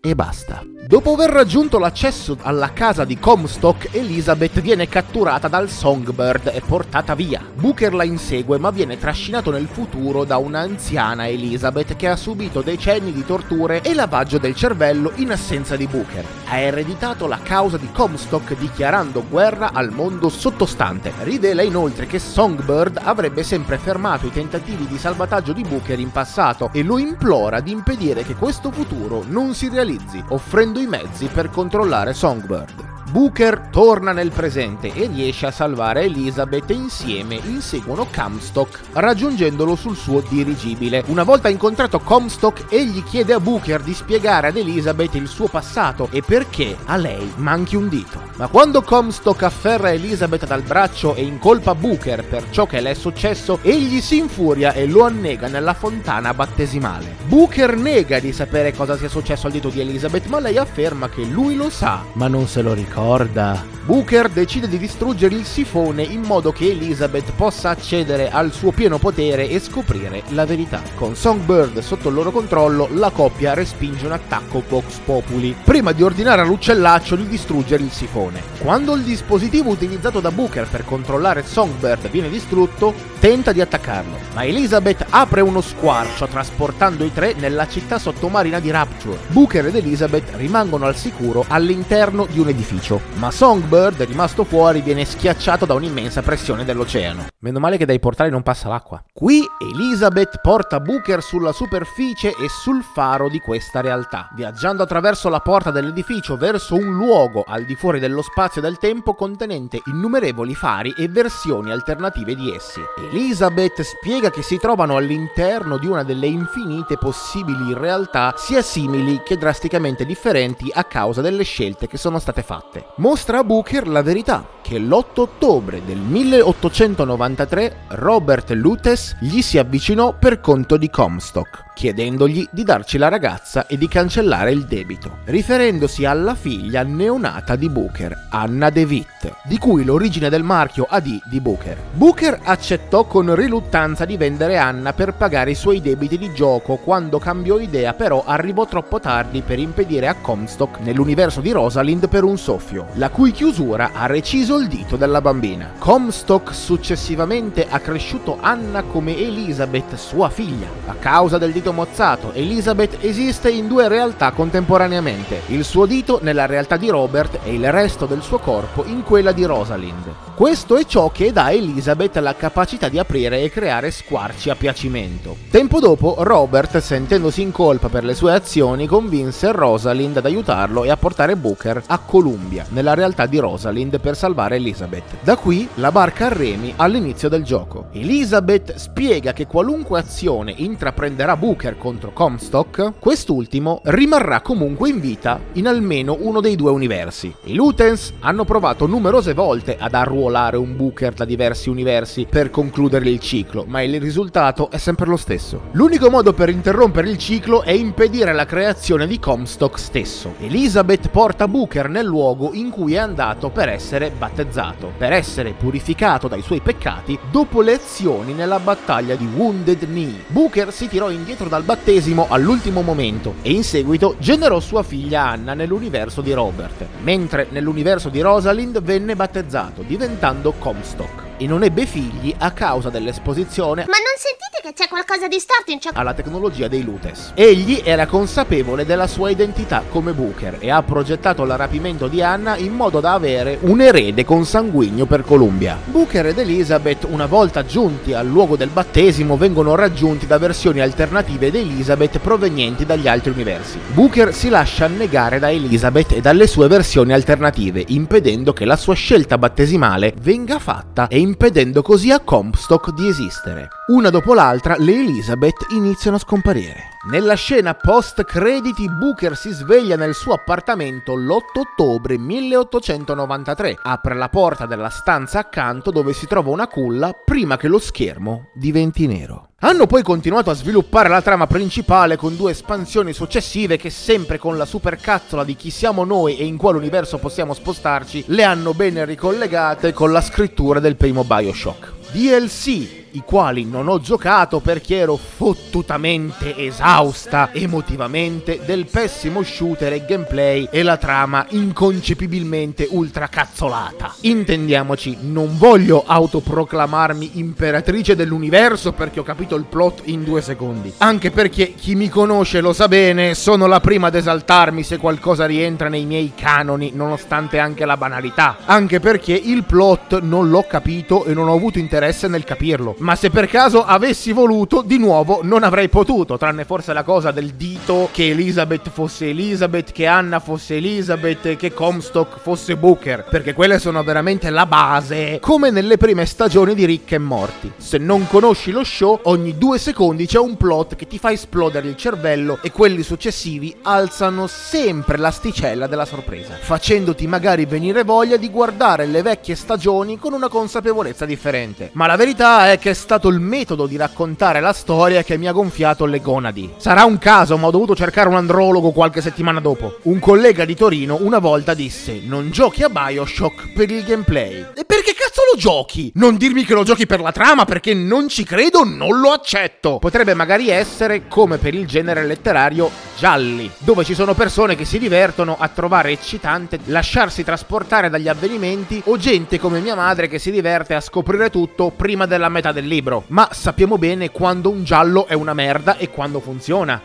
e basta. Dopo aver raggiunto l'accesso alla casa di Comstock, Elizabeth viene catturata dal Songbird e portata via. Booker la insegue ma viene trascinato nel futuro da un'anziana Elizabeth che ha subito decenni di torture e lavaggio del cervello in assenza di Booker. Ha ereditato la causa di Comstock dichiarando guerra al mondo sottostante. Rivela inoltre che Songbird avrebbe sempre fermato i tentativi di salvataggio di Booker in passato e lo implora di impedire che questo futuro non si realizzi, offrendo i mezzi per controllare Songbird. Booker torna nel presente e riesce a salvare Elizabeth e insieme inseguono Comstock, raggiungendolo sul suo dirigibile. Una volta incontrato Comstock, egli chiede a Booker di spiegare ad Elizabeth il suo passato e perché a lei manchi un dito. Ma quando Comstock afferra Elizabeth dal braccio e incolpa Booker per ciò che le è successo, egli si infuria e lo annega nella fontana battesimale. Booker nega di sapere cosa sia successo al dito di Elizabeth, ma lei afferma che lui lo sa, ma non se lo ricorda. Booker decide di distruggere il sifone in modo che Elizabeth possa accedere al suo pieno potere e scoprire la verità. Con Songbird sotto il loro controllo, la coppia respinge un attacco Vox Populi, prima di ordinare all'uccellaccio di distruggere il sifone. Quando il dispositivo utilizzato da Booker per controllare Songbird viene distrutto, tenta di attaccarlo, ma Elizabeth apre uno squarcio trasportando i tre nella città sottomarina di Rapture. Booker ed Elizabeth rimangono al sicuro all'interno di un edificio, ma Songbird Bird, rimasto fuori, viene schiacciato da un'immensa pressione dell'oceano. Meno male che dai portali non passa l'acqua. Qui Elizabeth porta Booker sulla superficie e sul faro di questa realtà, viaggiando attraverso la porta dell'edificio verso un luogo al di fuori dello spazio e del tempo contenente innumerevoli fari e versioni alternative di essi. Elizabeth spiega che si trovano all'interno di una delle infinite possibili realtà sia simili che drasticamente differenti a causa delle scelte che sono state fatte. Mostra a Booker la verità, che l'8 ottobre del 1893 Robert Lutes gli si avvicinò per conto di Comstock chiedendogli di darci la ragazza e di cancellare il debito, riferendosi alla figlia neonata di Booker, Anna DeWitt, di cui l'origine del marchio AD di Booker. Booker accettò con riluttanza di vendere Anna per pagare i suoi debiti di gioco, quando cambiò idea però arrivò troppo tardi per impedire a Comstock nell'universo di Rosalind per un soffio, la cui chiusura ha reciso il dito della bambina. Comstock successivamente ha cresciuto Anna come Elizabeth, sua figlia, a causa del dito mozzato, Elizabeth esiste in due realtà contemporaneamente, il suo dito nella realtà di Robert e il resto del suo corpo in quella di Rosalind. Questo è ciò che dà a Elizabeth la capacità di aprire e creare squarci a piacimento. Tempo dopo, Robert, sentendosi in colpa per le sue azioni, convinse Rosalind ad aiutarlo e a portare Booker a Columbia, nella realtà di Rosalind, per salvare Elizabeth. Da qui la barca a remi all'inizio del gioco. Elizabeth spiega che qualunque azione intraprenderà Booker Booker contro Comstock, quest'ultimo rimarrà comunque in vita in almeno uno dei due universi. I Lutens hanno provato numerose volte ad arruolare un Booker da diversi universi per concludere il ciclo, ma il risultato è sempre lo stesso. L'unico modo per interrompere il ciclo è impedire la creazione di Comstock stesso. Elizabeth porta Booker nel luogo in cui è andato per essere battezzato, per essere purificato dai suoi peccati dopo le azioni nella battaglia di Wounded Knee. Booker si tirò indietro indietro dal battesimo all'ultimo momento e in seguito generò sua figlia Anna nell'universo di Robert, mentre nell'universo di Rosalind venne battezzato, diventando Comstock e non ebbe figli a causa dell'esposizione Ma non sentite che c'è qualcosa di storto in ciò alla tecnologia dei Lutes. Egli era consapevole della sua identità come Booker e ha progettato l'arrapimento di Anna in modo da avere un erede consanguigno per Columbia. Booker ed Elizabeth, una volta giunti al luogo del battesimo, vengono raggiunti da versioni alternative di Elizabeth provenienti dagli altri universi. Booker si lascia annegare da Elizabeth e dalle sue versioni alternative, impedendo che la sua scelta battesimale venga fatta e impedendo così a Comstock di esistere. Una dopo l'altra le Elizabeth iniziano a scomparire. Nella scena post crediti Booker si sveglia nel suo appartamento l'8 ottobre 1893, apre la porta della stanza accanto dove si trova una culla prima che lo schermo diventi nero. Hanno poi continuato a sviluppare la trama principale con due espansioni successive che sempre con la supercazzola di chi siamo noi e in quale universo possiamo spostarci le hanno bene ricollegate con la scrittura del primo Bioshock. DLC i quali non ho giocato perché ero fottutamente esausta emotivamente del pessimo shooter e gameplay e la trama inconcepibilmente ultra cazzolata. Intendiamoci, non voglio autoproclamarmi imperatrice dell'universo perché ho capito il plot in due secondi. Anche perché chi mi conosce lo sa bene, sono la prima ad esaltarmi se qualcosa rientra nei miei canoni, nonostante anche la banalità. Anche perché il plot non l'ho capito e non ho avuto interesse nel capirlo ma se per caso avessi voluto, di nuovo non avrei potuto, tranne forse la cosa del dito che Elizabeth fosse Elizabeth, che Anna fosse Elizabeth che Comstock fosse Booker, perché quelle sono veramente la base, come nelle prime stagioni di Rick e Morty. Se non conosci lo show, ogni due secondi c'è un plot che ti fa esplodere il cervello e quelli successivi alzano sempre l'asticella della sorpresa, facendoti magari venire voglia di guardare le vecchie stagioni con una consapevolezza differente. Ma la verità è che stato il metodo di raccontare la storia che mi ha gonfiato le gonadi. Sarà un caso, ma ho dovuto cercare un andrologo qualche settimana dopo. Un collega di Torino una volta disse: Non giochi a Bioshock per il gameplay. E perché cazzo lo giochi? Non dirmi che lo giochi per la trama perché non ci credo, non lo accetto. Potrebbe magari essere come per il genere letterario gialli, dove ci sono persone che si divertono a trovare eccitante lasciarsi trasportare dagli avvenimenti o gente come mia madre che si diverte a scoprire tutto prima della metà del libro. Ma sappiamo bene quando un giallo è una merda e quando funziona.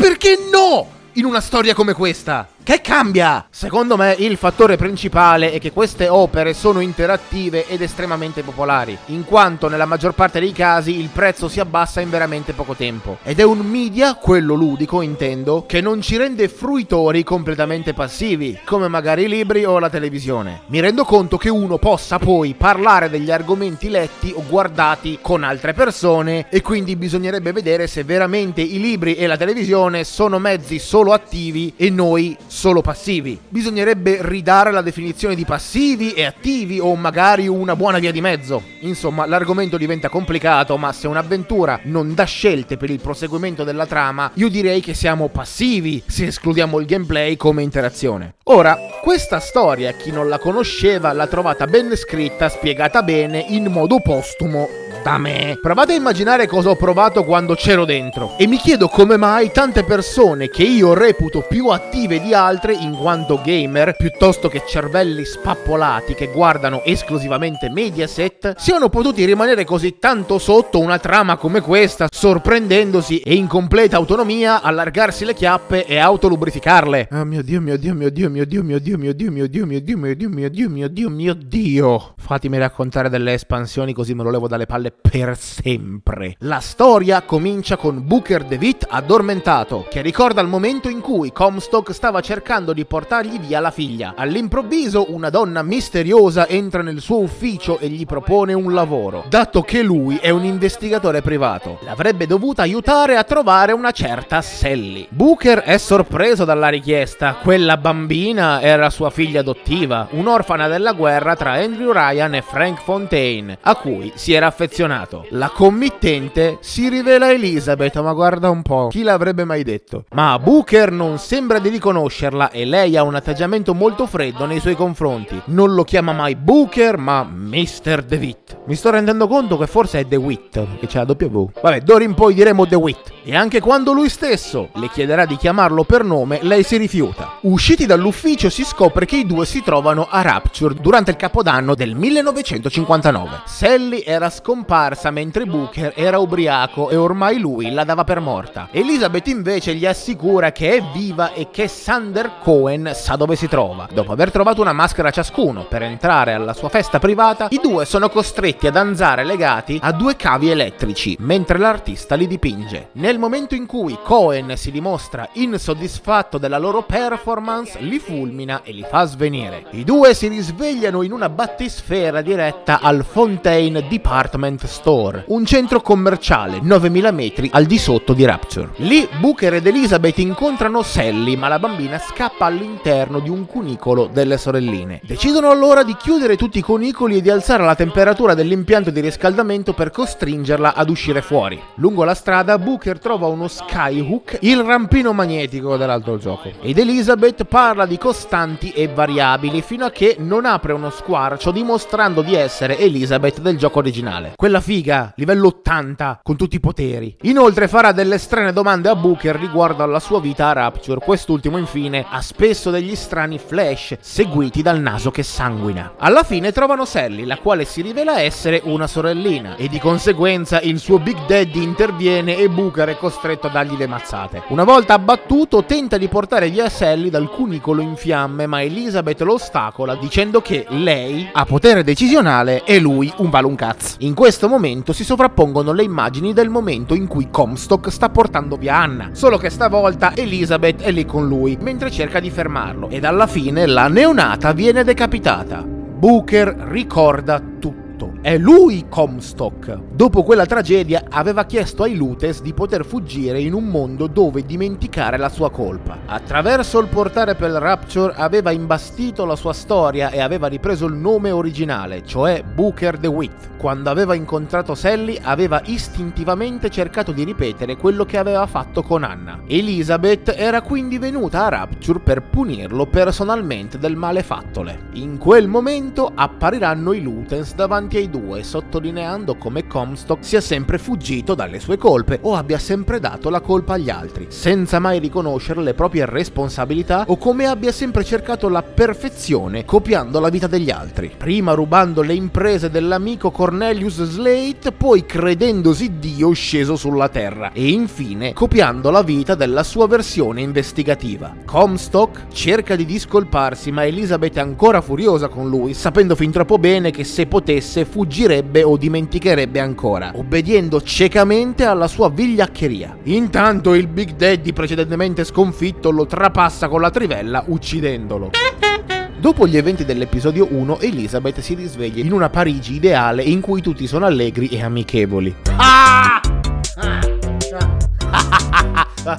Perché no? In una storia come questa? Che cambia? Secondo me il fattore principale è che queste opere sono interattive ed estremamente popolari, in quanto nella maggior parte dei casi il prezzo si abbassa in veramente poco tempo. Ed è un media, quello ludico intendo, che non ci rende fruitori completamente passivi, come magari i libri o la televisione. Mi rendo conto che uno possa poi parlare degli argomenti letti o guardati con altre persone e quindi bisognerebbe vedere se veramente i libri e la televisione sono mezzi solo attivi e noi solo passivi. Bisognerebbe ridare la definizione di passivi e attivi o magari una buona via di mezzo. Insomma, l'argomento diventa complicato, ma se un'avventura non dà scelte per il proseguimento della trama, io direi che siamo passivi se escludiamo il gameplay come interazione. Ora, questa storia, chi non la conosceva, l'ha trovata ben scritta, spiegata bene, in modo postumo me. Provate a immaginare cosa ho provato quando c'ero dentro. E mi chiedo come mai tante persone che io reputo più attive di altre in quanto gamer, piuttosto che cervelli spappolati che guardano esclusivamente Mediaset, siano potuti rimanere così tanto sotto una trama come questa, sorprendendosi e in completa autonomia allargarsi le chiappe e autolubrificarle. Oh mio dio, mio dio, mio dio, mio dio, mio dio, mio dio, mio dio, mio dio, mio dio, mio dio, mio dio, mio dio. Fatemi raccontare delle espansioni così me lo levo dalle palle per sempre. La storia comincia con Booker DeWitt addormentato, che ricorda il momento in cui Comstock stava cercando di portargli via la figlia. All'improvviso una donna misteriosa entra nel suo ufficio e gli propone un lavoro, dato che lui è un investigatore privato. L'avrebbe dovuta aiutare a trovare una certa Sally. Booker è sorpreso dalla richiesta. Quella bambina era sua figlia adottiva, un'orfana della guerra tra Andrew Ryan e Frank Fontaine, a cui si era affezionato selezionato. La committente si rivela Elizabeth, ma guarda un po', chi l'avrebbe mai detto? Ma Booker non sembra di riconoscerla e lei ha un atteggiamento molto freddo nei suoi confronti. Non lo chiama mai Booker, ma Mr. DeWitt. Mi sto rendendo conto che forse è DeWitt, che c'è la W. Vabbè, d'ora in poi diremo DeWitt. E anche quando lui stesso le chiederà di chiamarlo per nome, lei si rifiuta. Usciti dall'ufficio si scopre che i due si trovano a Rapture durante il capodanno del 1959. Sally era scomparsa mentre Booker era ubriaco e ormai lui la dava per morta. Elizabeth invece gli assicura che è viva e che Sander Cohen sa dove si trova. Dopo aver trovato una maschera ciascuno per entrare alla sua festa privata, i due sono costretti a danzare legati a due cavi elettrici mentre l'artista li dipinge. Nel momento in cui Cohen si dimostra insoddisfatto della loro performance, li fulmina e li fa svenire. I due si risvegliano in una battisfera diretta al Fontaine Department Store, un centro commerciale 9000 metri al di sotto di Rapture. Lì Booker ed Elizabeth incontrano Sally, ma la bambina scappa all'interno di un cunicolo delle sorelline. Decidono allora di chiudere tutti i cunicoli e di alzare la temperatura dell'impianto di riscaldamento per costringerla ad uscire fuori. Lungo la strada Booker trova uno skyhook, il rampino magnetico dell'altro gioco. Ed Elizabeth parla di costanti e variabili fino a che non apre uno squarcio dimostrando di essere Elizabeth del gioco originale. Quella figa, livello 80, con tutti i poteri. Inoltre farà delle strane domande a Booker riguardo alla sua vita a Rapture. Quest'ultimo infine ha spesso degli strani flash seguiti dal naso che sanguina. Alla fine trovano Sally, la quale si rivela essere una sorellina e di conseguenza il suo Big Daddy interviene e Booker è costretto a dargli le mazzate. Una volta abbattuto, tenta di portare via Sally dal cunicolo in fiamme, ma Elizabeth lo ostacola dicendo che lei ha potere decisionale e lui un valuncaz. In questo momento si sovrappongono le immagini del momento in cui Comstock sta portando via Anna, solo che stavolta Elizabeth è lì con lui mentre cerca di fermarlo. Ed alla fine la neonata viene decapitata. Booker ricorda tutto È lui Comstock. Dopo quella tragedia aveva chiesto ai Lutes di poter fuggire in un mondo dove dimenticare la sua colpa. Attraverso il portare per Rapture aveva imbastito la sua storia e aveva ripreso il nome originale, cioè Booker DeWitt. Quando aveva incontrato Sally aveva istintivamente cercato di ripetere quello che aveva fatto con Anna. Elizabeth era quindi venuta a Rapture per punirlo personalmente del male fattole. In quel momento appariranno i Lutens davanti ai due, sottolineando come Comstock sia sempre fuggito dalle sue colpe o abbia sempre dato la colpa agli altri, senza mai riconoscere le proprie responsabilità o come abbia sempre cercato la perfezione copiando la vita degli altri, prima rubando le imprese dell'amico Cornelius Slate, poi credendosi Dio sceso sulla terra e infine copiando la vita della sua versione investigativa. Comstock cerca di discolparsi, ma Elizabeth è ancora furiosa con lui, sapendo fin troppo bene che se potesse fuggirebbe o dimenticherebbe ancora, obbediendo ciecamente alla sua vigliaccheria. Intanto il Big Daddy precedentemente sconfitto lo trapassa con la trivella uccidendolo. Dopo gli eventi dell'episodio 1, Elizabeth si risveglia in una Parigi ideale in cui tutti sono allegri e amichevoli. Ah! Ah,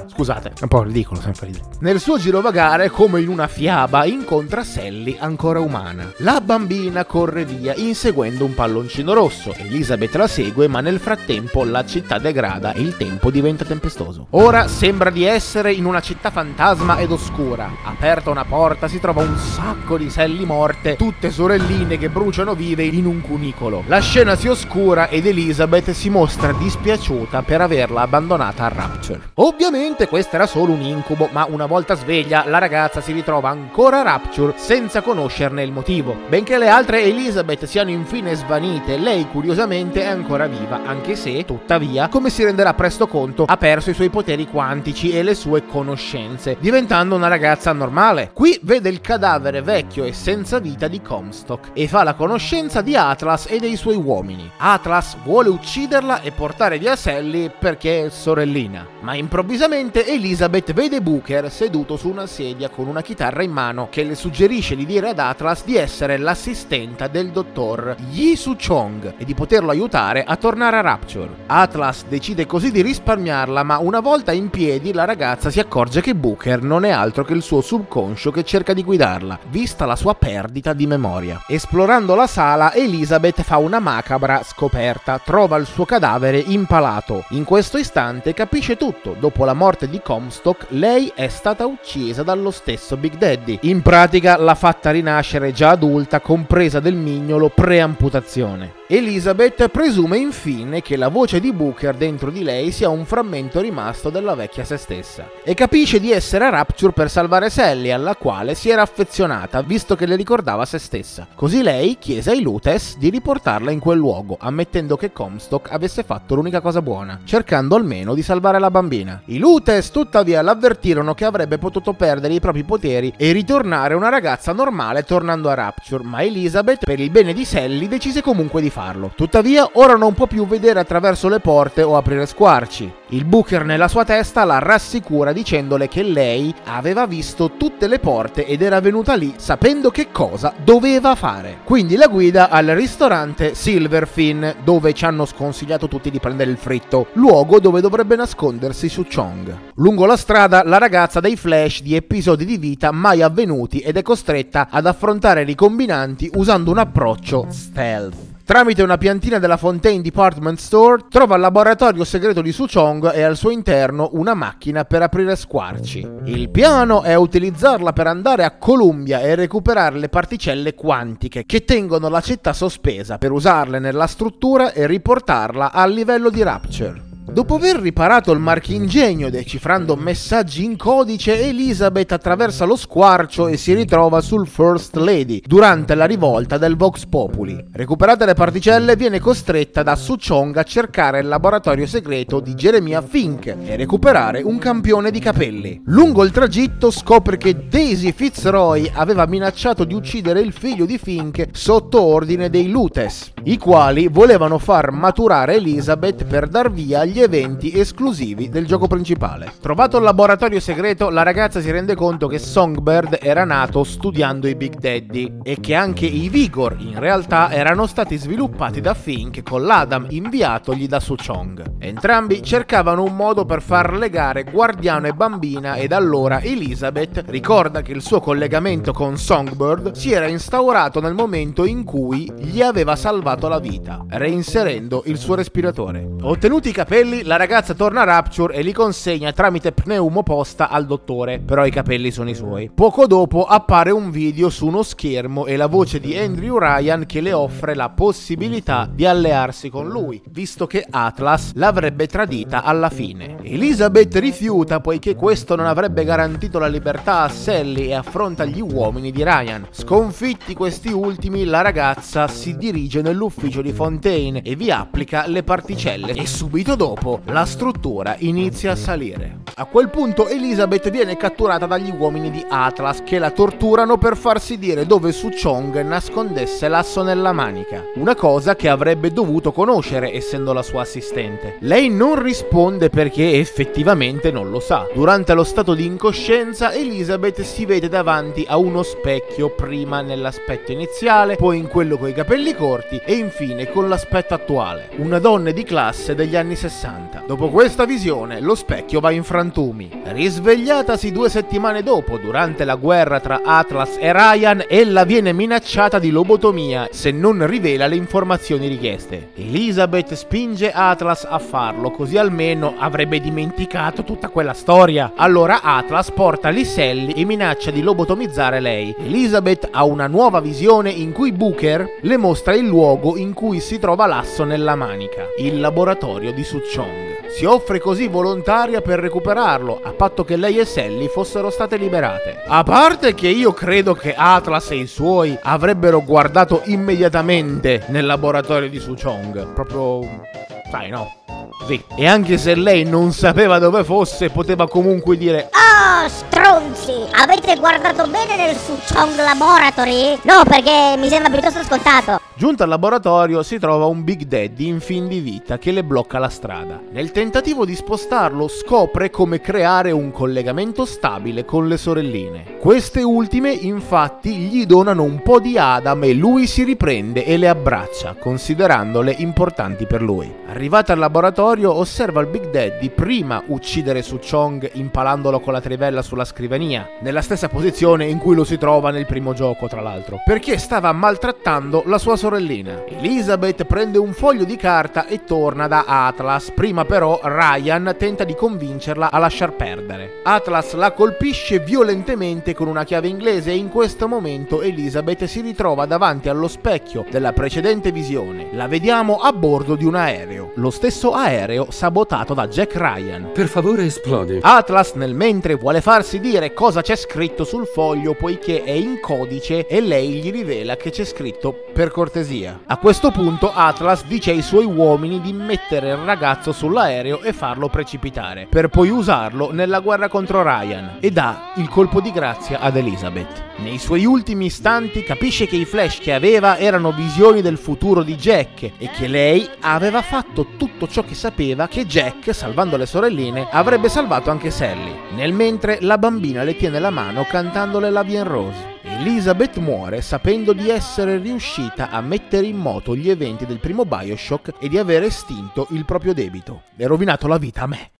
scusate, è un po' ridicolo sempre ridere. Nel suo girovagare, come in una fiaba, incontra Sally ancora umana. La bambina corre via inseguendo un palloncino rosso. Elizabeth la segue, ma nel frattempo la città degrada e il tempo diventa tempestoso. Ora sembra di essere in una città fantasma ed oscura. Aperta una porta si trova un sacco di Sally morte, tutte sorelline che bruciano vive in un cunicolo. La scena si oscura ed Elizabeth si mostra dispiaciuta per averla abbandonata a Rapture. Ovviamente Ovviamente questo era solo un incubo, ma una volta sveglia la ragazza si ritrova ancora a Rapture senza conoscerne il motivo. Benché le altre Elizabeth siano infine svanite, lei curiosamente è ancora viva, anche se, tuttavia, come si renderà presto conto, ha perso i suoi poteri quantici e le sue conoscenze, diventando una ragazza normale. Qui vede il cadavere vecchio e senza vita di Comstock e fa la conoscenza di Atlas e dei suoi uomini. Atlas vuole ucciderla e portare via Sally perché è sorellina, ma improvvisamente Improvvisamente Elizabeth vede Booker seduto su una sedia con una chitarra in mano che le suggerisce di dire ad Atlas di essere l'assistenta del dottor Yi Su Chong e di poterlo aiutare a tornare a Rapture. Atlas decide così di risparmiarla, ma una volta in piedi la ragazza si accorge che Booker non è altro che il suo subconscio che cerca di guidarla, vista la sua perdita di memoria. Esplorando la sala, Elizabeth fa una macabra scoperta, trova il suo cadavere impalato. In questo istante capisce tutto, dopo la la morte di Comstock, lei è stata uccisa dallo stesso Big Daddy. In pratica l'ha fatta rinascere già adulta, compresa del mignolo pre-amputazione. Elizabeth presume infine che la voce di Booker dentro di lei sia un frammento rimasto della vecchia se stessa e capisce di essere a Rapture per salvare Sally alla quale si era affezionata visto che le ricordava se stessa. Così lei chiese ai Lutes di riportarla in quel luogo ammettendo che Comstock avesse fatto l'unica cosa buona, cercando almeno di salvare la bambina. I Lutes tuttavia l'avvertirono che avrebbe potuto perdere i propri poteri e ritornare una ragazza normale tornando a Rapture, ma Elizabeth per il bene di Sally decise comunque di farlo farlo. Tuttavia, ora non può più vedere attraverso le porte o aprire squarci. Il Booker nella sua testa la rassicura dicendole che lei aveva visto tutte le porte ed era venuta lì sapendo che cosa doveva fare. Quindi la guida al ristorante Silverfin, dove ci hanno sconsigliato tutti di prendere il fritto, luogo dove dovrebbe nascondersi su Chong. Lungo la strada la ragazza dei flash di episodi di vita mai avvenuti ed è costretta ad affrontare ricombinanti usando un approccio stealth. Tramite una piantina della Fontaine Department Store trova il laboratorio segreto di Su Chong e al suo interno una macchina per aprire squarci. Il piano è utilizzarla per andare a Columbia e recuperare le particelle quantiche che tengono la città sospesa per usarle nella struttura e riportarla al livello di Rapture. Dopo aver riparato il marchingegno decifrando messaggi in codice, Elizabeth attraversa lo squarcio e si ritrova sul First Lady durante la rivolta del Vox Populi. Recuperate le particelle, viene costretta da Su Chong a cercare il laboratorio segreto di Jeremiah Fink e recuperare un campione di capelli. Lungo il tragitto scopre che Daisy Fitzroy aveva minacciato di uccidere il figlio di Fink sotto ordine dei Lutes, i quali volevano far maturare Elizabeth per dar via agli agli eventi esclusivi del gioco principale. Trovato il laboratorio segreto, la ragazza si rende conto che Songbird era nato studiando i Big Daddy e che anche i Vigor in realtà erano stati sviluppati da Fink con l'Adam inviatogli da Su Chong. Entrambi cercavano un modo per far legare guardiano e bambina ed allora Elizabeth ricorda che il suo collegamento con Songbird si era instaurato nel momento in cui gli aveva salvato la vita, reinserendo il suo respiratore. Ottenuti i capelli, la ragazza torna a Rapture e li consegna tramite pneumoposta al dottore, però i capelli sono i suoi. Poco dopo appare un video su uno schermo e la voce di Andrew Ryan che le offre la possibilità di allearsi con lui, visto che Atlas l'avrebbe tradita alla fine. Elizabeth rifiuta poiché questo non avrebbe garantito la libertà a Sally e affronta gli uomini di Ryan. Sconfitti questi ultimi, la ragazza si dirige nell'ufficio di Fontaine e vi applica le particelle e subito dopo la struttura inizia a salire. A quel punto Elizabeth viene catturata dagli uomini di Atlas che la torturano per farsi dire dove Su Chong nascondesse l'asso nella manica, una cosa che avrebbe dovuto conoscere essendo la sua assistente. Lei non risponde perché effettivamente non lo sa. Durante lo stato di incoscienza Elizabeth si vede davanti a uno specchio prima nell'aspetto iniziale, poi in quello con i capelli corti e infine con l'aspetto attuale, una donna di classe degli anni 60. Dopo questa visione lo specchio va in frantumi. Risvegliatasi due settimane dopo, durante la guerra tra Atlas e Ryan, ella viene minacciata di lobotomia se non rivela le informazioni richieste. Elizabeth spinge Atlas a farlo, così almeno avrebbe dimenticato tutta quella storia. Allora Atlas porta Liselli e minaccia di lobotomizzare lei. Elizabeth ha una nuova visione in cui Booker le mostra il luogo in cui si trova l'asso nella manica, il laboratorio di Su Chong. Si offre così volontaria per recuperarlo, a patto che lei e Sally fossero state liberate. A parte che io credo che Atlas e i suoi avrebbero guardato immediatamente nel laboratorio di Su Chong. Proprio... sai no? Così. E anche se lei non sapeva dove fosse, poteva comunque dire Oh, stronzi! Avete guardato bene nel Suchong Laboratory? No, perché mi sembra piuttosto scontato. Giunta al laboratorio si trova un Big Daddy in fin di vita che le blocca la strada. Nel tentativo di spostarlo scopre come creare un collegamento stabile con le sorelline. Queste ultime infatti gli donano un po' di Adam e lui si riprende e le abbraccia, considerandole importanti per lui. Arrivata al laboratorio osserva il Big Daddy prima uccidere Su Chong impalandolo con la trivella sulla scrivania, nella stessa posizione in cui lo si trova nel primo gioco tra l'altro, perché stava maltrattando la sua sorellina. Elizabeth prende un foglio di carta e torna da Atlas, prima però Ryan tenta di convincerla a lasciar perdere. Atlas la colpisce violentemente con una chiave inglese e in questo momento Elizabeth si ritrova davanti allo specchio della precedente visione. La vediamo a bordo di un aereo, lo stesso aereo sabotato da Jack Ryan. Per favore esplodi. Atlas nel mentre vuole farsi dire cosa c'è scritto sul foglio poiché è in codice e lei gli rivela che c'è scritto per cortesia. A questo punto Atlas dice ai suoi uomini di mettere il ragazzo sull'aereo e farlo precipitare, per poi usarlo nella guerra contro Ryan e dà il colpo di grazia ad Elizabeth. Nei suoi ultimi istanti capisce che i flash che aveva erano visioni del futuro di Jack e che lei aveva fatto tutto ciò che sapeva che Jack, salvando le sorelline, avrebbe salvato anche Sally. Nel mentre la bambina le tiene la mano cantandole la Bien Rose. Elizabeth muore sapendo di essere riuscita a mettere in moto gli eventi del primo Bioshock e di aver estinto il proprio debito. E rovinato la vita a me.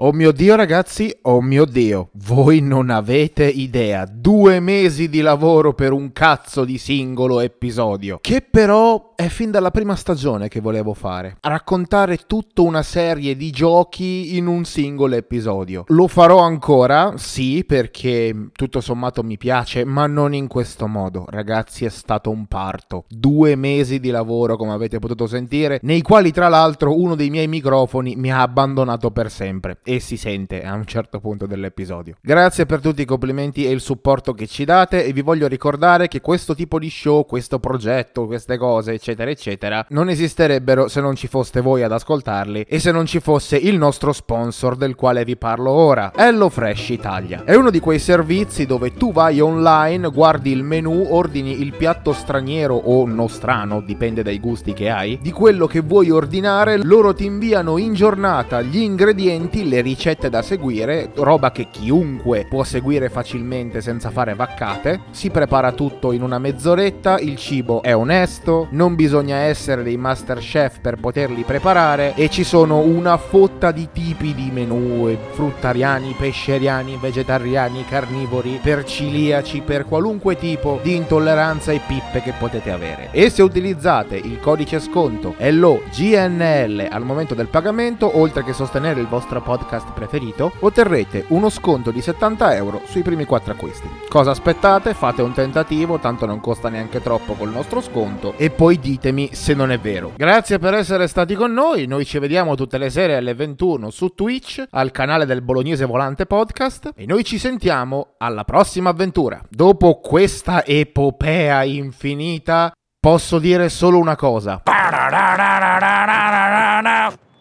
Oh mio Dio ragazzi, oh mio Dio, voi non avete idea, due mesi di lavoro per un cazzo di singolo episodio, che però è fin dalla prima stagione che volevo fare, raccontare tutta una serie di giochi in un singolo episodio. Lo farò ancora, sì, perché tutto sommato mi piace, ma non in questo modo, ragazzi è stato un parto, due mesi di lavoro come avete potuto sentire, nei quali tra l'altro uno dei miei microfoni mi ha abbandonato per sempre e si sente a un certo punto dell'episodio. Grazie per tutti i complimenti e il supporto che ci date e vi voglio ricordare che questo tipo di show, questo progetto, queste cose, eccetera, eccetera, non esisterebbero se non ci foste voi ad ascoltarli e se non ci fosse il nostro sponsor del quale vi parlo ora, HelloFresh Italia. È uno di quei servizi dove tu vai online, guardi il menu, ordini il piatto straniero o nostrano, dipende dai gusti che hai, di quello che vuoi ordinare, loro ti inviano in giornata gli ingredienti, le ricette da seguire, roba che chiunque può seguire facilmente senza fare vaccate, si prepara tutto in una mezz'oretta, il cibo è onesto, non bisogna essere dei master chef per poterli preparare e ci sono una fotta di tipi di menù, fruttariani, pesceriani, vegetariani, carnivori, per ciliaci, per qualunque tipo di intolleranza e pippe che potete avere. E se utilizzate il codice sconto LOGNL al momento del pagamento, oltre che sostenere il vostro podcast preferito, otterrete uno sconto di 70 euro sui primi 4 acquisti. Cosa aspettate? Fate un tentativo, tanto non costa neanche troppo col nostro sconto e poi ditemi se non è vero. Grazie per essere stati con noi, noi ci vediamo tutte le sere alle 21 su Twitch, al canale del Bolognese Volante Podcast e noi ci sentiamo alla prossima avventura. Dopo questa epopea infinita, posso dire solo una cosa.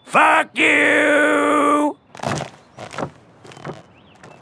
Fuck you!